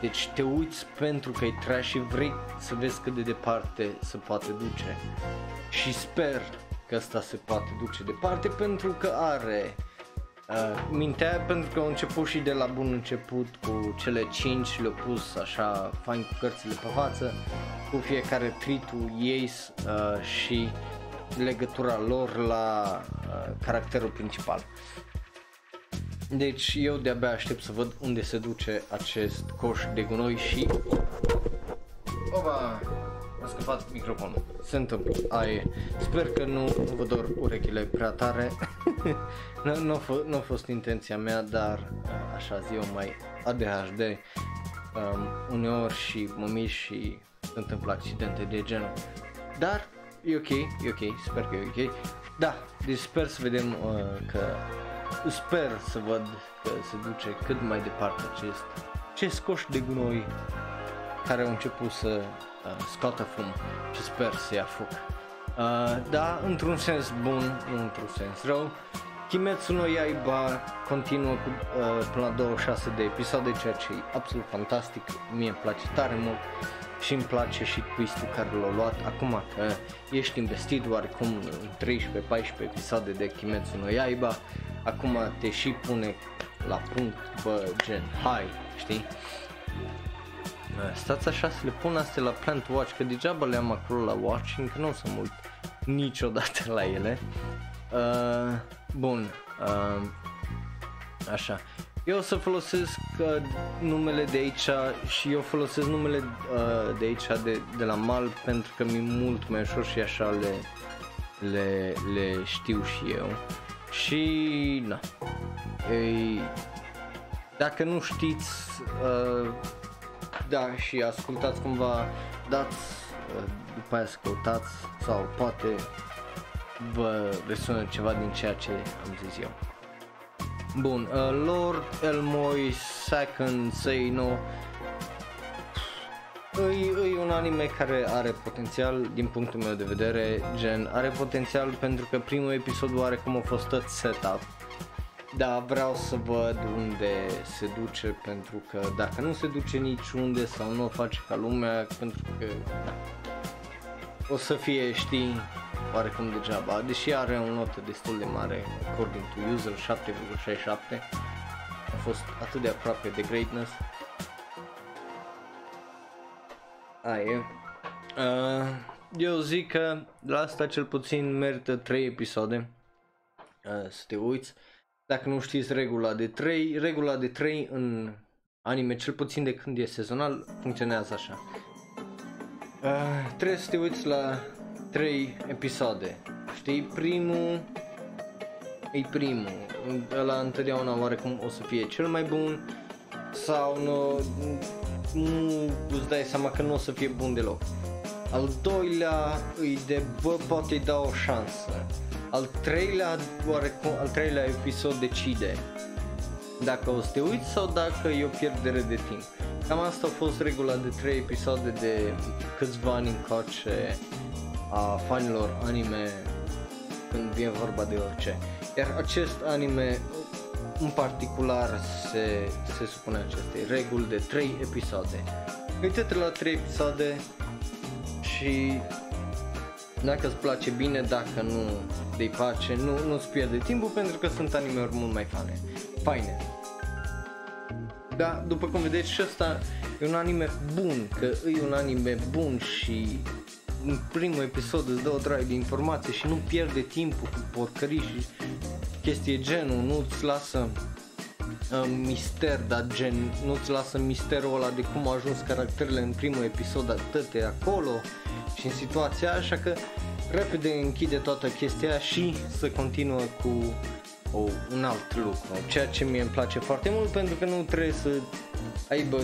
S1: deci te uiți pentru că e trash și vrei să vezi cât de departe se poate duce. Și sper că asta se poate duce departe pentru că are uh, mintea pentru că au început și de la bun început cu cele 5 le-au pus așa fain cu cărțile pe față cu fiecare tritul ei uh, și legătura lor la uh, caracterul principal. Deci eu de-abia aștept să văd unde se duce acest coș de gunoi și... Oba! A scăpat microfonul. Se întâmplă. Ai. Sper că nu vă dor urechile prea tare. nu, nu, a f- nu a fost intenția mea, dar așa zi eu mai ADHD. Um, uneori și mă mișc și se întâmplă accidente de genul. Dar e ok, e ok, sper că e ok. Da, deci sper să vedem uh, că sper să văd că se duce cât mai departe acest, acest coș de gunoi care au început să uh, scoată fum și sper să ia foc. Uh, da, într-un sens bun, nu într-un sens rău. Kimetsu no Yaiba continuă cu, uh, până la 26 de episoade, ceea ce e absolut fantastic, mie îmi place tare mult și îmi place și twist-ul care l-a luat acum că ești investit oarecum în 13-14 episoade de Kimetsu no Yaiba acum te și pune la punct, bă, gen, hai, știi? Stați așa să le pun astea la Plant Watch, că degeaba le-am acolo la Watching, că nu o să mă uit niciodată la ele. Uh, bun, uh, așa. Eu o să folosesc uh, numele de aici și eu folosesc numele uh, de aici de, de la mal pentru că mi-e mult mai ușor și așa le, le, le știu și eu. Și na. Ei, dacă nu știți, uh, da, și ascultați cumva, dați, uh, după aia să căutați sau poate vă resună ceva din ceea ce am zis eu. Bun, uh, Lord Elmoy Second Say No E, e un anime care are potențial din punctul meu de vedere, gen are potențial pentru că primul episod oarecum a fost tot setup da, vreau să văd unde se duce pentru că dacă nu se duce niciunde sau nu o face ca lumea, pentru că da, o să fie, știi, oarecum degeaba, deși are o notă destul de mare, according to user 7,67, a fost atât de aproape de greatness, Aia. Uh, eu zic că la asta cel puțin merită 3 episoade uh, să te uiți. Dacă nu știți regula de 3, regula de 3 în anime, cel puțin de când e sezonal, funcționează așa. Uh, trebuie să te uiți la 3 episoade. Știi, primul e primul, ăla întotdeauna oarecum o să fie cel mai bun sau nu, nu îți dai seama că nu o să fie bun deloc. Al doilea îi de bă, poate îi da o șansă. Al treilea, oarecum, al treilea episod decide dacă o să te uiți sau dacă e o pierdere de timp. Cam asta a fost regula de 3 episoade de câțiva ani încoace a fanilor anime când vine vorba de orice. Iar acest anime în particular se, se supune acestei reguli de 3 episoade. Uite-te la 3 episoade și și dacă îți place bine, dacă nu de pace, nu, nu-ți pierde timpul pentru că sunt anime-uri mult mai faine. faine. Da, după cum vedeți și ăsta e un anime bun, că e un anime bun și în primul episod îți dă o draie de informație și nu pierde timpul cu porcării și chestie genul, nu-ți lasă uh, mister, dar gen, nu-ți lasă misterul ăla de cum au ajuns caracterele în primul episod atâtea acolo și în situația așa că repede închide toată chestia și să continuă cu o, un alt lucru, ceea ce mie îmi place foarte mult pentru că nu trebuie să aibă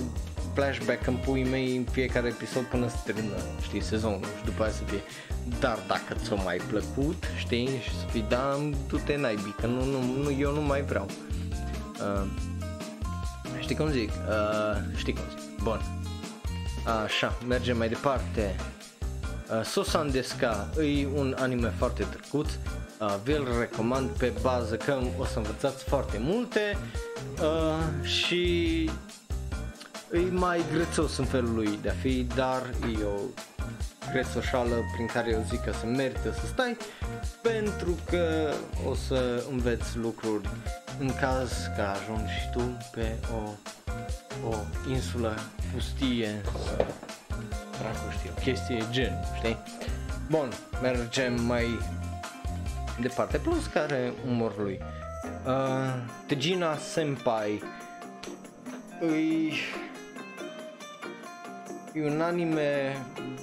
S1: flashback în pui mei în fiecare episod până să termină, știi, sezonul și după aia să fie dar dacă ți-a mai plăcut, știi, și să fii da, du-te naibii, că nu, nu, nu, eu nu mai vreau. Uh, știi cum zic? Uh, știi cum zic. Bun. Așa, mergem mai departe. Uh, Sosan Deska e un anime foarte drăguț. Uh, vi-l recomand pe bază că o să învățați foarte multe uh, și e mai grețos în felul lui de a fi, dar e o grețoșală prin care eu zic că se merită să stai pentru că o să înveți lucruri în caz că ajungi și tu pe o, o insulă pustie dracu știu, chestie gen, știi? Bun, mergem mai departe, plus care umor lui. Uh, Tegina Senpai îi e un anime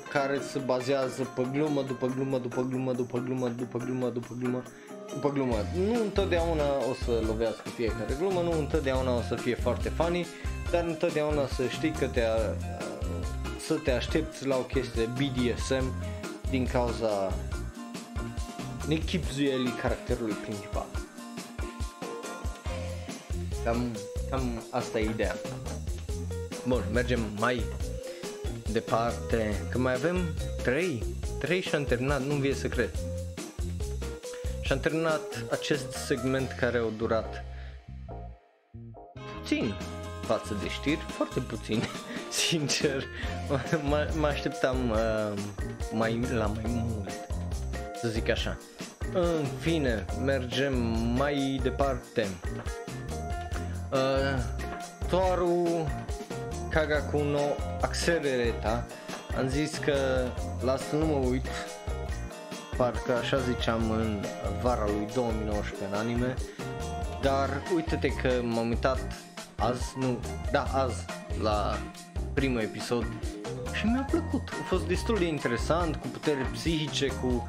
S1: care se bazează pe glumă după glumă după glumă după glumă după glumă după glumă după glumă. Nu întotdeauna o să lovească fiecare glumă, nu întotdeauna o să fie foarte funny, dar întotdeauna să știi că te să te aștepți la o chestie BDSM din cauza nechipzuielii caracterului principal. Cam, cam asta e ideea. Bun, mergem mai departe, că mai avem 3, 3 și am terminat, nu vie să cred. Și am terminat acest segment care a durat puțin față de știri, foarte puțin, sincer, mă, mă așteptam uh, mai, la mai mult, să zic așa. În fine, mergem mai departe. Uh, Toaru Kagaku no Accelereta am zis că las să nu mă uit parcă așa ziceam în vara lui 2019 în anime dar uite-te că m-am uitat azi, nu, da azi la primul episod și mi-a plăcut, a fost destul de interesant cu putere psihice, cu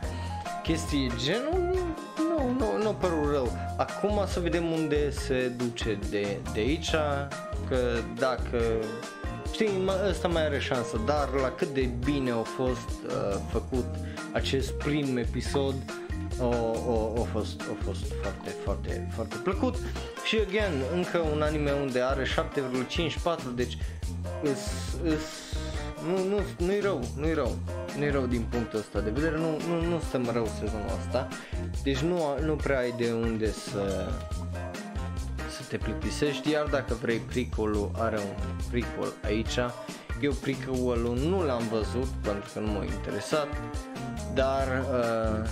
S1: chestii genul, nu, nu, nu părul rău. Acum să vedem unde se duce de, de aici, că dacă știi, ăsta mai are șansă, dar la cât de bine a fost uh, făcut acest prim episod, o, o, o, fost, o fost foarte, foarte, foarte plăcut. Și again, încă un anime unde are 7,54 deci îs, îs, nu, nu, nu-i rău, nu-i rău, nu-i rău din punctul ăsta de vedere, nu, nu, nu stăm rău sezonul ăsta, deci nu, nu prea ai de unde să, să te plictisești, iar dacă vrei prequel are un prequel aici, eu prequel nu l-am văzut pentru că nu m-a interesat, dar uh,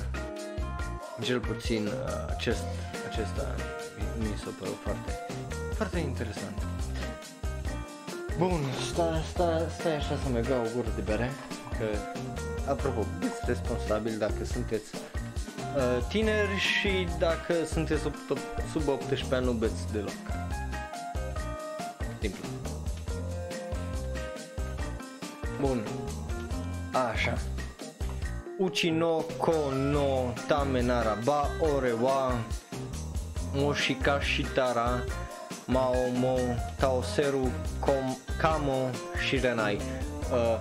S1: cel puțin uh, acest, acesta mi s-a părut foarte, foarte interesant. Bun, stai, stai, stai așa să mi beau o gură de bere, că, apropo, fiți responsabil dacă sunteți uh, tineri și dacă sunteți sub, sub 18 ani nu beți deloc. Simplu. Bun, așa. Uchino ko no tamenara ba orewa moshika shitara mao mo taoseru kom, kamo shirenai. Uh,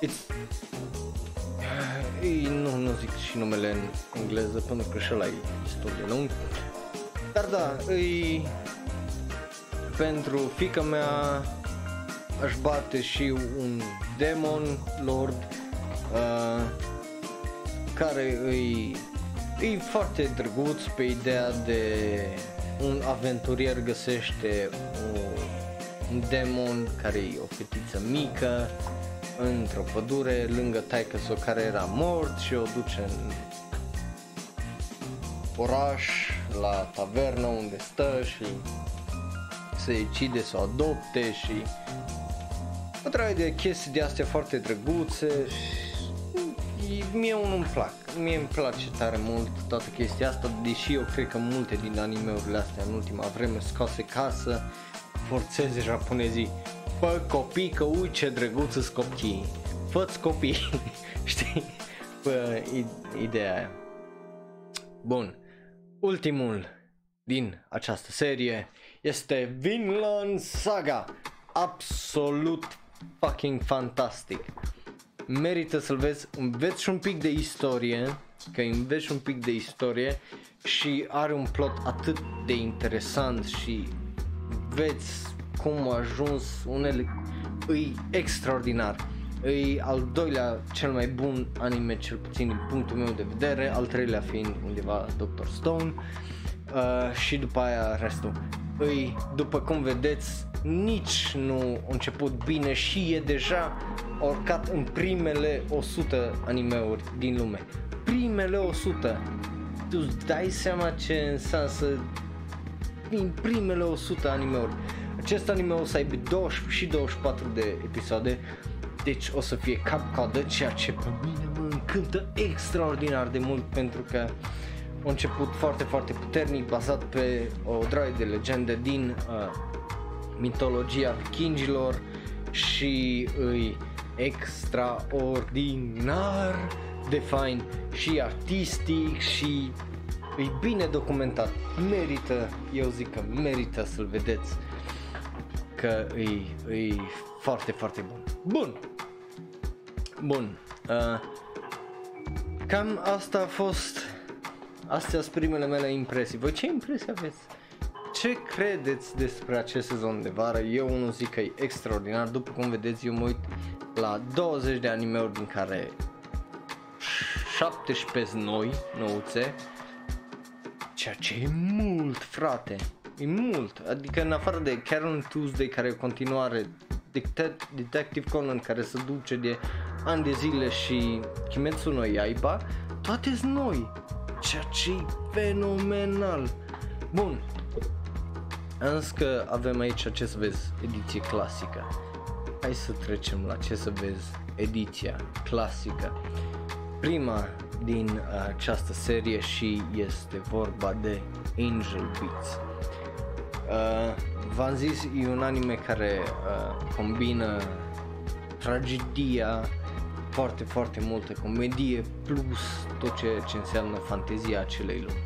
S1: it's uh, nu, nu zic și numele în engleză pentru că și ăla e destul de lung. Dar da, e pentru fica mea aș bate și un demon lord uh, care îi, e foarte drăguț pe ideea de un aventurier găsește o, un demon care e o fetiță mică într-o pădure lângă taică care era mort și o duce în oraș, la tavernă unde stă și se decide să o adopte și o trage de chestii de astea foarte drăguțe și mie unul îmi plac, mie îmi place tare mult toată chestia asta, deși eu cred că multe din animeurile astea în ultima vreme scoase ca să forțeze japonezii Bă, copii, că ui ce drăguț sunt copii. Fă-ți copii, știi? Bă, ideea aia. Bun. Ultimul din această serie este Vinland Saga. Absolut fucking fantastic. Merită să-l vezi, înveți un pic de istorie, că înveți un pic de istorie și are un plot atât de interesant și veți cum a ajuns unele, îi extraordinar. E al doilea cel mai bun anime, cel puțin din punctul meu de vedere, al treilea fiind undeva Dr. Stone uh, și după aia restul. Îi, după cum vedeți, nici nu a început bine și e deja urcat în primele 100 animeuri din lume. Primele 100! Tu îți dai seama ce înseamnă să din primele 100 animeuri. Acest anime o să aibă 20 și 24 de episoade, deci o să fie cap-coadă, ceea ce pe mine mă încântă extraordinar de mult pentru că a început foarte, foarte puternic, bazat pe o draie de legende din uh, mitologia vikingilor și îi extraordinar de fain și artistic și e bine documentat. Merită, eu zic că merită să-l vedeți că e, e foarte, foarte bun. Bun. Bun. Uh, cam asta a fost Astea sunt primele mele impresii. Voi ce impresii aveți? Ce credeți despre acest sezon de vară? Eu nu zic că e extraordinar. După cum vedeți, eu mă uit la 20 de animeuri din care 17 noi, nouțe, ceea ce e mult, frate. E mult, adică în afară de Karen Tuesday care e continuare, Detective Conan care se duce de ani de zile și Kimetsu no Yaiba, toate sunt noi, ceea ce e fenomenal. Bun, am zis că avem aici ce să vezi, ediție clasică. Hai să trecem la ce să vezi, ediția clasică. Prima din această serie și este vorba de Angel Beats. Uh, v-am zis, e un anime care uh, combină tragedia, foarte, foarte multă comedie, plus tot ce, ce înseamnă fantezia acelei lumi.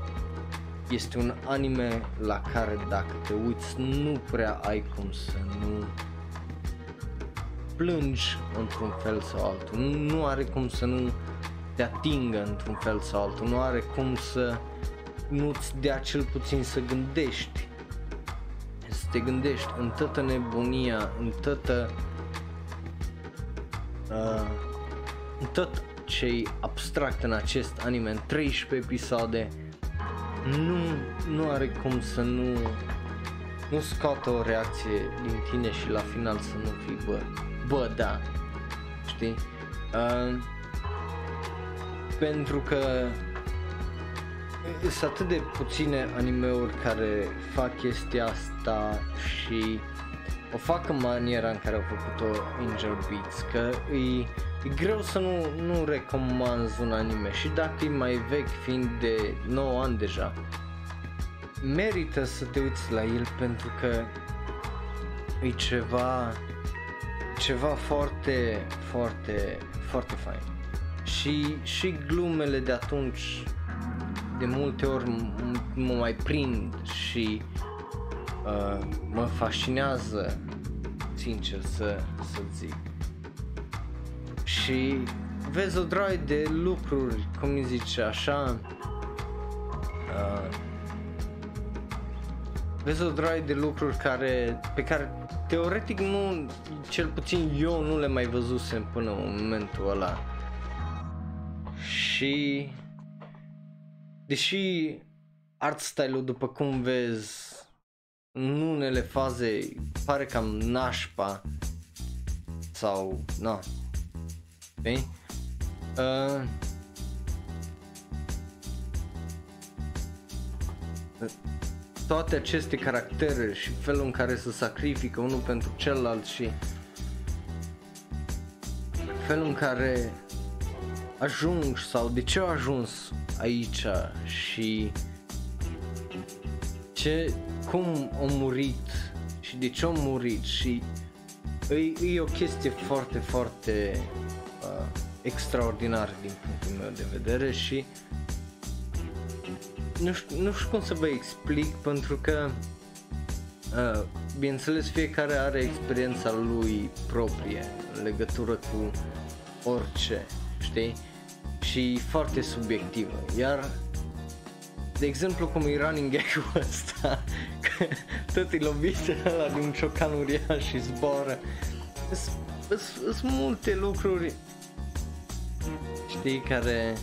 S1: Este un anime la care dacă te uiți nu prea ai cum să nu plângi într-un fel sau altul, nu, nu are cum să nu te atingă într-un fel sau altul, nu are cum să nu-ți dea cel puțin să gândești te gândești în toată nebunia, în toată uh, în tot ce e abstract în acest anime, în 13 episoade, nu, nu are cum să nu nu scoată o reacție din tine și la final să nu fii bă, bă da, știi? Uh, pentru că sunt atât de puține animeuri care fac chestia asta și o fac în maniera în care au făcut-o Angel Beats, că e, e greu să nu, nu recomanzi un anime și dacă e mai vechi fiind de 9 ani deja, merită să te uiți la el pentru că e ceva ceva foarte, foarte, foarte fain. Și, și glumele de atunci de multe ori m- mă mai prind și uh, mă fascinează, sincer să, să zic. Și vezi o draie de lucruri, cum îi zice așa, uh, vezi o draie de lucruri care, pe care teoretic nu, cel puțin eu nu le mai văzusem până în momentul ăla. Și deși art style-ul după cum vezi în unele faze pare cam nașpa sau na, știi? Uh, toate aceste caractere și felul în care se sacrifică unul pentru celălalt și felul în care ajung sau de ce au ajuns aici și ce, cum au murit și de ce au murit și e, e o chestie foarte, foarte uh, extraordinară din punctul meu de vedere și nu știu, nu știu cum să vă explic pentru că uh, bineînțeles fiecare are experiența lui proprie în legătură cu orice, știi? Și foarte subiectivă. Iar de exemplu cum e running gag-ul ăsta că tot e lovit ăla din un ciocan uriaș și zboară sunt multe lucruri știi care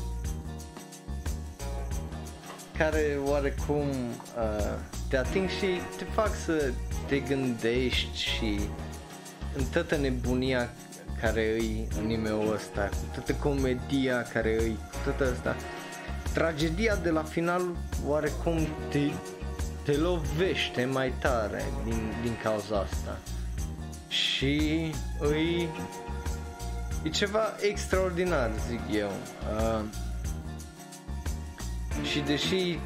S1: care oarecum uh, te ating și te fac să te gândești și în toată nebunia care îi anime-ul ăsta, cu toată comedia care îi, cu toată asta, tragedia de la final oarecum te, te lovește mai tare din, din cauza asta. Și îi e ceva extraordinar, zic eu. Uh, și deși,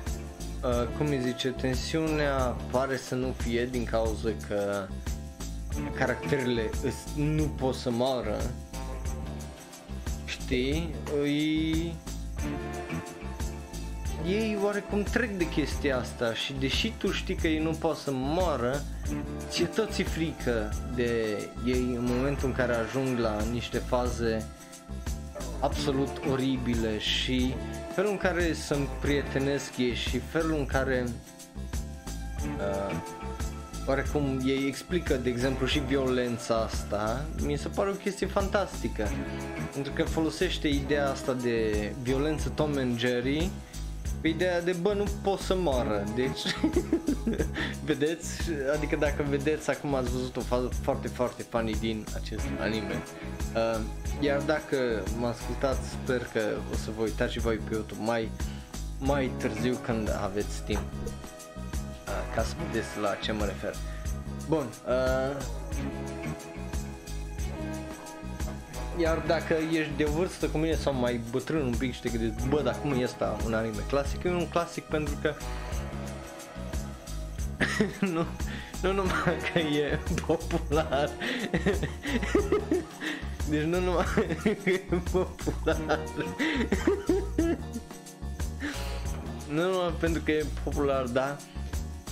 S1: uh, cum îi zice, tensiunea pare să nu fie din cauza că caracterele nu pot să moară, știi, îi... Ei oarecum trec de chestia asta și deși tu știi că ei nu pot să moară, ți-e tot ți frică de ei în momentul în care ajung la niște faze absolut oribile și felul în care să prietenesc ei și felul în care uh, oarecum ei explică, de exemplu, și violența asta, mi se pare o chestie fantastică. Pentru că folosește ideea asta de violență Tom and Jerry pe ideea de bă nu pot să moară, deci vedeți, adică dacă vedeți acum ați văzut o fază foarte foarte funny din acest anime. Uh, iar dacă mă ascultați sper că o să vă uitați și voi pe YouTube mai, mai târziu când aveți timp. uh, ca să vedeți la ce mă refer bun uh, iar dacă ești de vârstă cu mine sau mai bătrân un pic și te gândești, bă, dar cum e asta un anime clasic? E un clasic pentru că nu, nu numai că e popular deci nu numai că e popular nu numai pentru că e popular, da?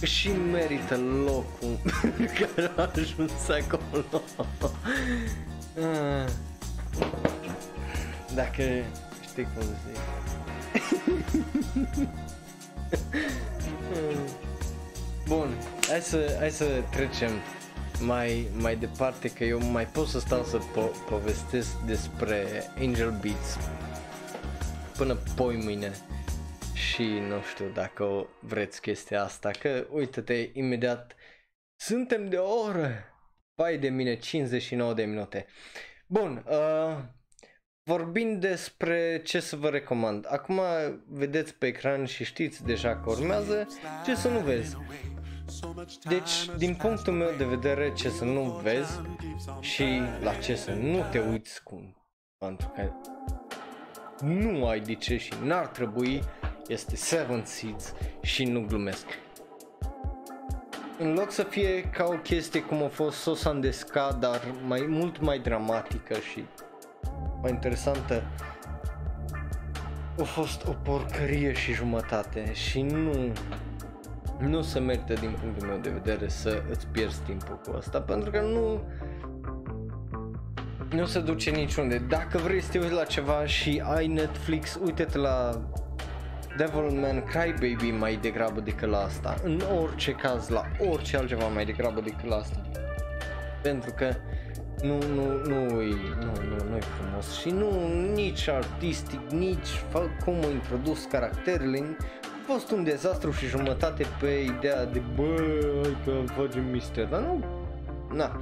S1: Și merită locul care a ajuns acolo ah. Dacă știi cum zic. Bun, hai să, hai să trecem mai, mai departe că eu mai pot să stau să po- povestesc despre Angel Beats până poi mâine și nu știu dacă vreți chestia asta, că uite-te imediat suntem de o oră, pai de mine 59 de minute. Bun, uh, vorbind despre ce să vă recomand. Acum vedeți pe ecran și știți deja că urmează ce să nu vezi. Deci, din punctul meu de vedere, ce să nu vezi și la ce să nu te uiți cum, pentru că nu ai de ce și n-ar trebui, este Seven Seeds și nu glumesc. În loc să fie ca o chestie cum a fost Sosandesca, dar mai mult mai dramatică și mai interesantă a fost o porcărie și jumătate și nu nu se merită din punctul meu de vedere să îți pierzi timpul cu asta pentru că nu nu se duce niciunde. Dacă vrei să te uiți la ceva și ai Netflix, uite-te la Devilman Crybaby mai degrabă decât la asta. În orice caz, la orice altceva mai degrabă decât la asta. Pentru că nu, nu, nu, nu, nu, nu e frumos și nu nici artistic, nici cum au introdus caracterele, a fost un dezastru și jumătate pe ideea de bă, că facem mister, dar nu, na,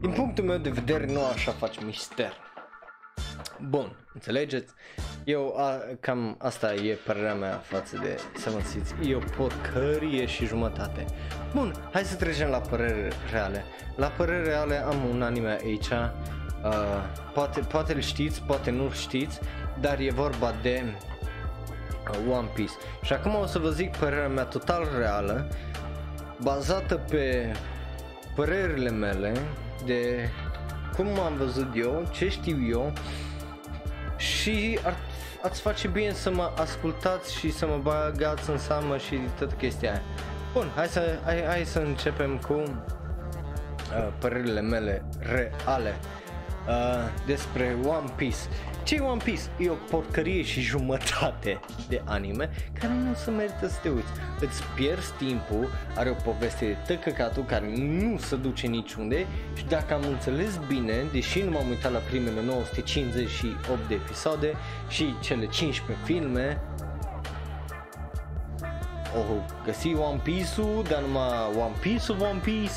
S1: din punctul meu de vedere nu așa faci mister. Bun, înțelegeți? Eu, a, cam asta e părerea mea față de Seven Seeds. E o porcărie și jumătate. Bun, hai să trecem la păreri reale. La păreri reale am un anime aici. Uh, poate, poate îl știți, poate nu știți, dar e vorba de uh, One Piece. Și acum o să vă zic părerea mea total reală, bazată pe părerile mele de cum am văzut eu, ce știu eu și ar, ați face bine să mă ascultați și să mă bagați în seamă și toată chestia aia. Bun, hai să, hai, hai să începem cu uh, părerile mele reale uh, despre One Piece. Ce One Piece? E o porcărie și jumătate de anime care nu se merită să te uiți. Îți pierzi timpul, are o poveste de tăcăcatul care nu se duce niciunde și dacă am înțeles bine, deși nu m-am uitat la primele 958 de episoade și cele 15 filme, o găsi One Piece-ul, dar numai One Piece-ul One Piece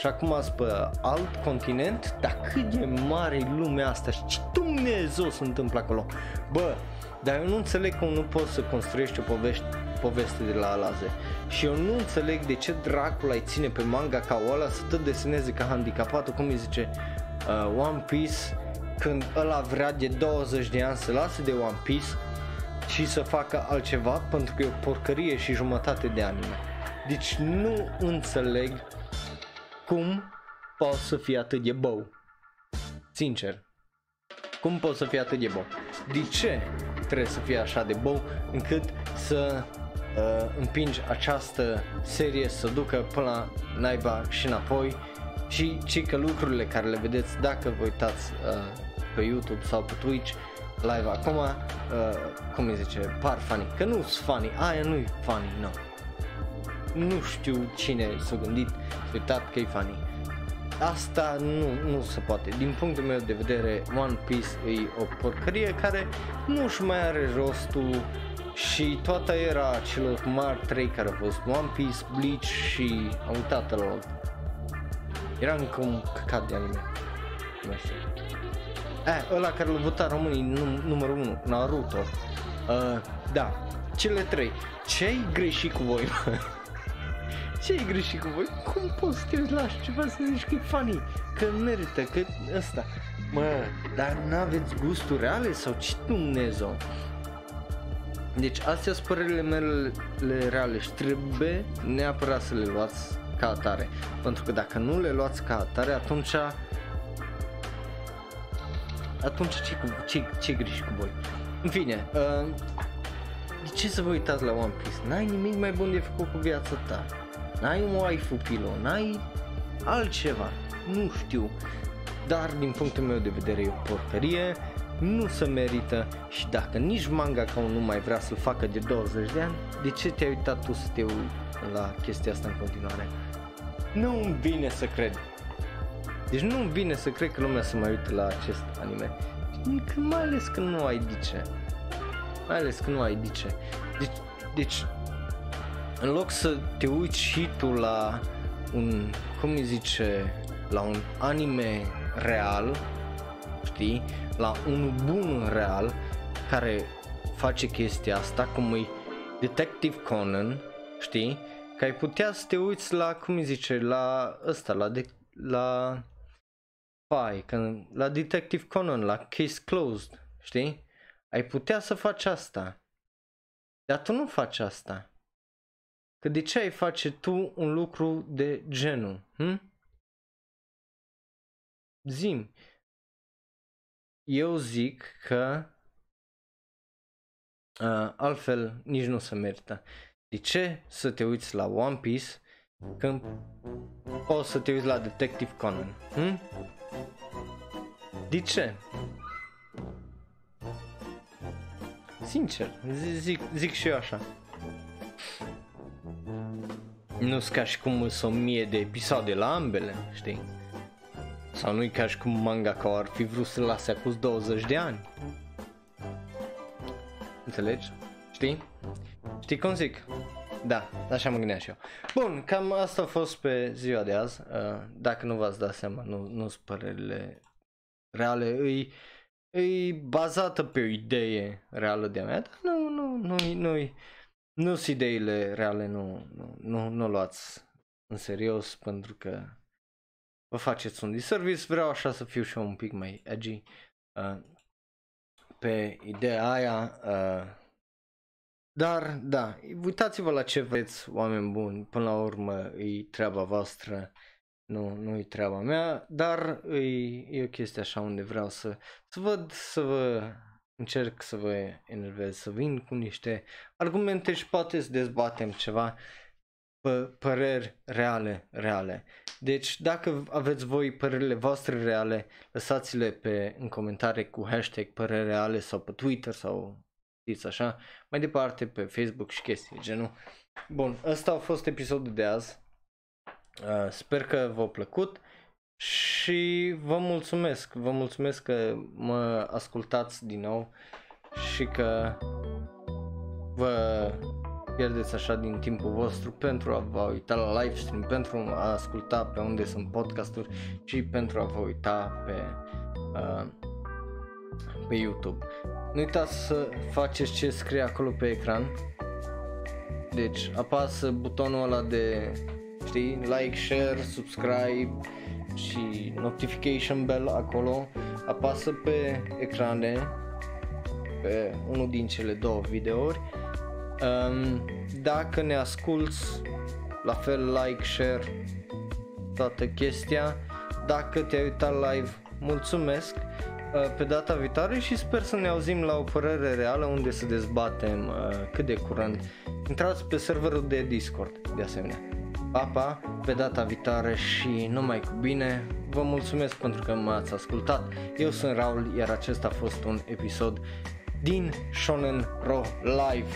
S1: și acum sunt pe alt continent, dar cât de mare e lumea asta și ce Dumnezeu se întâmplă acolo. Bă, dar eu nu înțeleg cum nu poți să construiești o poveste, poveste de la Alaze. Și eu nu înțeleg de ce dracul ai ține pe manga ca ăla să tot deseneze ca handicapatul, cum îi zice uh, One Piece, când ăla vrea de 20 de ani să lase de One Piece și să facă altceva pentru că e o porcărie și jumătate de anime. Deci nu înțeleg cum poți să fii atât de bău? Sincer. Cum poți să fii atât de bău? De ce trebuie să fii așa de bău încât să uh, împingi această serie să ducă până la naiba și înapoi și ci că lucrurile care le vedeți dacă vă uitați uh, pe YouTube sau pe Twitch live acum, uh, cum îi zice, par funny, că nu sunt funny, aia nu e funny, nu. No nu știu cine s-a gândit, s-a uitat că e funny. Asta nu, nu se poate. Din punctul meu de vedere, One Piece e o porcărie care nu și mai are rostul și toată era celor mari trei care au fost One Piece, Bleach și am uitat la Era încă un căcat de anime. Nu știu. Eh, ăla care l-a votat românii num- numărul 1, Naruto. Uh, da, cele trei. Ce-ai greșit cu voi, mă? ce e greșit cu voi? Cum poți să te lași ceva să zici că e funny, că merită, că ăsta. Mă, dar n-aveți gusturi reale sau ce Dumnezeu? Deci astea sunt părerile mele reale și trebuie neapărat să le luați ca atare. Pentru că dacă nu le luați ca atare, atunci atunci ce, ce, ce greșit cu voi? În fine, uh, de ce să vă uitați la One Piece? N-ai nimic mai bun de făcut cu viața ta n-ai un waifu pilo, n-ai altceva, nu știu, dar din punctul meu de vedere e o porcărie, nu se merită și dacă nici manga ca nu mai vrea să-l facă de 20 de ani, de ce te-ai uitat tu să te uiți la chestia asta în continuare? Nu îmi vine să cred. Deci nu îmi vine să cred că lumea să mai uite la acest anime. Mai ales că nu ai de ce. Mai ales că nu ai de ce. Deci, deci în loc să te uiți și tu la un, cum îi zice, la un anime real, știi, la un bun real care face chestia asta, cum e Detective Conan, știi, că ai putea să te uiți la, cum îi zice, la ăsta, la, de, la Pai, când, la Detective Conan, la Case Closed, știi? Ai putea să faci asta. Dar tu nu faci asta. Că de ce ai face tu un lucru de genul? Hm? Zim. Eu zic că uh, altfel nici nu se merită. De ce să te uiți la One Piece când poți să te uiți la Detective Conan? Hm? De ce? Sincer, zic, zic și eu așa. Nu sunt ca și cum sunt o mie de episoade la ambele, știi? Sau nu-i ca și cum manga ca ar fi vrut să lase acum 20 de ani. Înțelegi? Știi? Știi cum zic? Da, așa mă gândeam și eu. Bun, cam asta a fost pe ziua de azi. Uh, dacă nu v-ați dat seama, nu, nu sunt părerile reale, îi e bazată pe o idee reală de-a mea, dar nu, nu, nu, nu, nu sunt ideile reale, nu, nu, nu, nu luați în serios pentru că vă faceți un disservice, vreau așa să fiu și eu un pic mai edgy uh, pe ideea aia, uh, dar da, uitați-vă la ce vreți oameni buni, până la urmă e treaba voastră, nu, nu e treaba mea, dar e, e o chestie așa unde vreau să, să văd, să vă încerc să vă enervez, să vin cu niște argumente și poate să dezbatem ceva p- păreri reale, reale. Deci dacă aveți voi părerile voastre reale, lăsați-le pe, în comentarii cu hashtag păreri reale sau pe Twitter sau știți așa, mai departe pe Facebook și chestii genul. Bun, ăsta a fost episodul de azi. Uh, sper că v-a plăcut și vă mulțumesc, vă mulțumesc că mă ascultați din nou și că vă pierdeți așa din timpul vostru pentru a vă uita la live stream, pentru a asculta pe unde sunt podcasturi și pentru a vă uita pe, uh, pe YouTube. Nu uitați să faceți ce scrie acolo pe ecran. Deci apasă butonul ăla de știi, like, share, subscribe și notification bell acolo. Apasă pe ecrane pe unul din cele două videouri. Um, dacă ne asculți, la fel like, share, toată chestia. Dacă te-ai uitat live, mulțumesc uh, pe data viitoare și sper să ne auzim la o părere reală unde să dezbatem uh, cât de curând. Intrați pe serverul de Discord de asemenea. Papa, pe data viitoare și numai cu bine. Vă mulțumesc pentru că m-ați ascultat. Eu sunt Raul, iar acesta a fost un episod din Shonen Ro Live.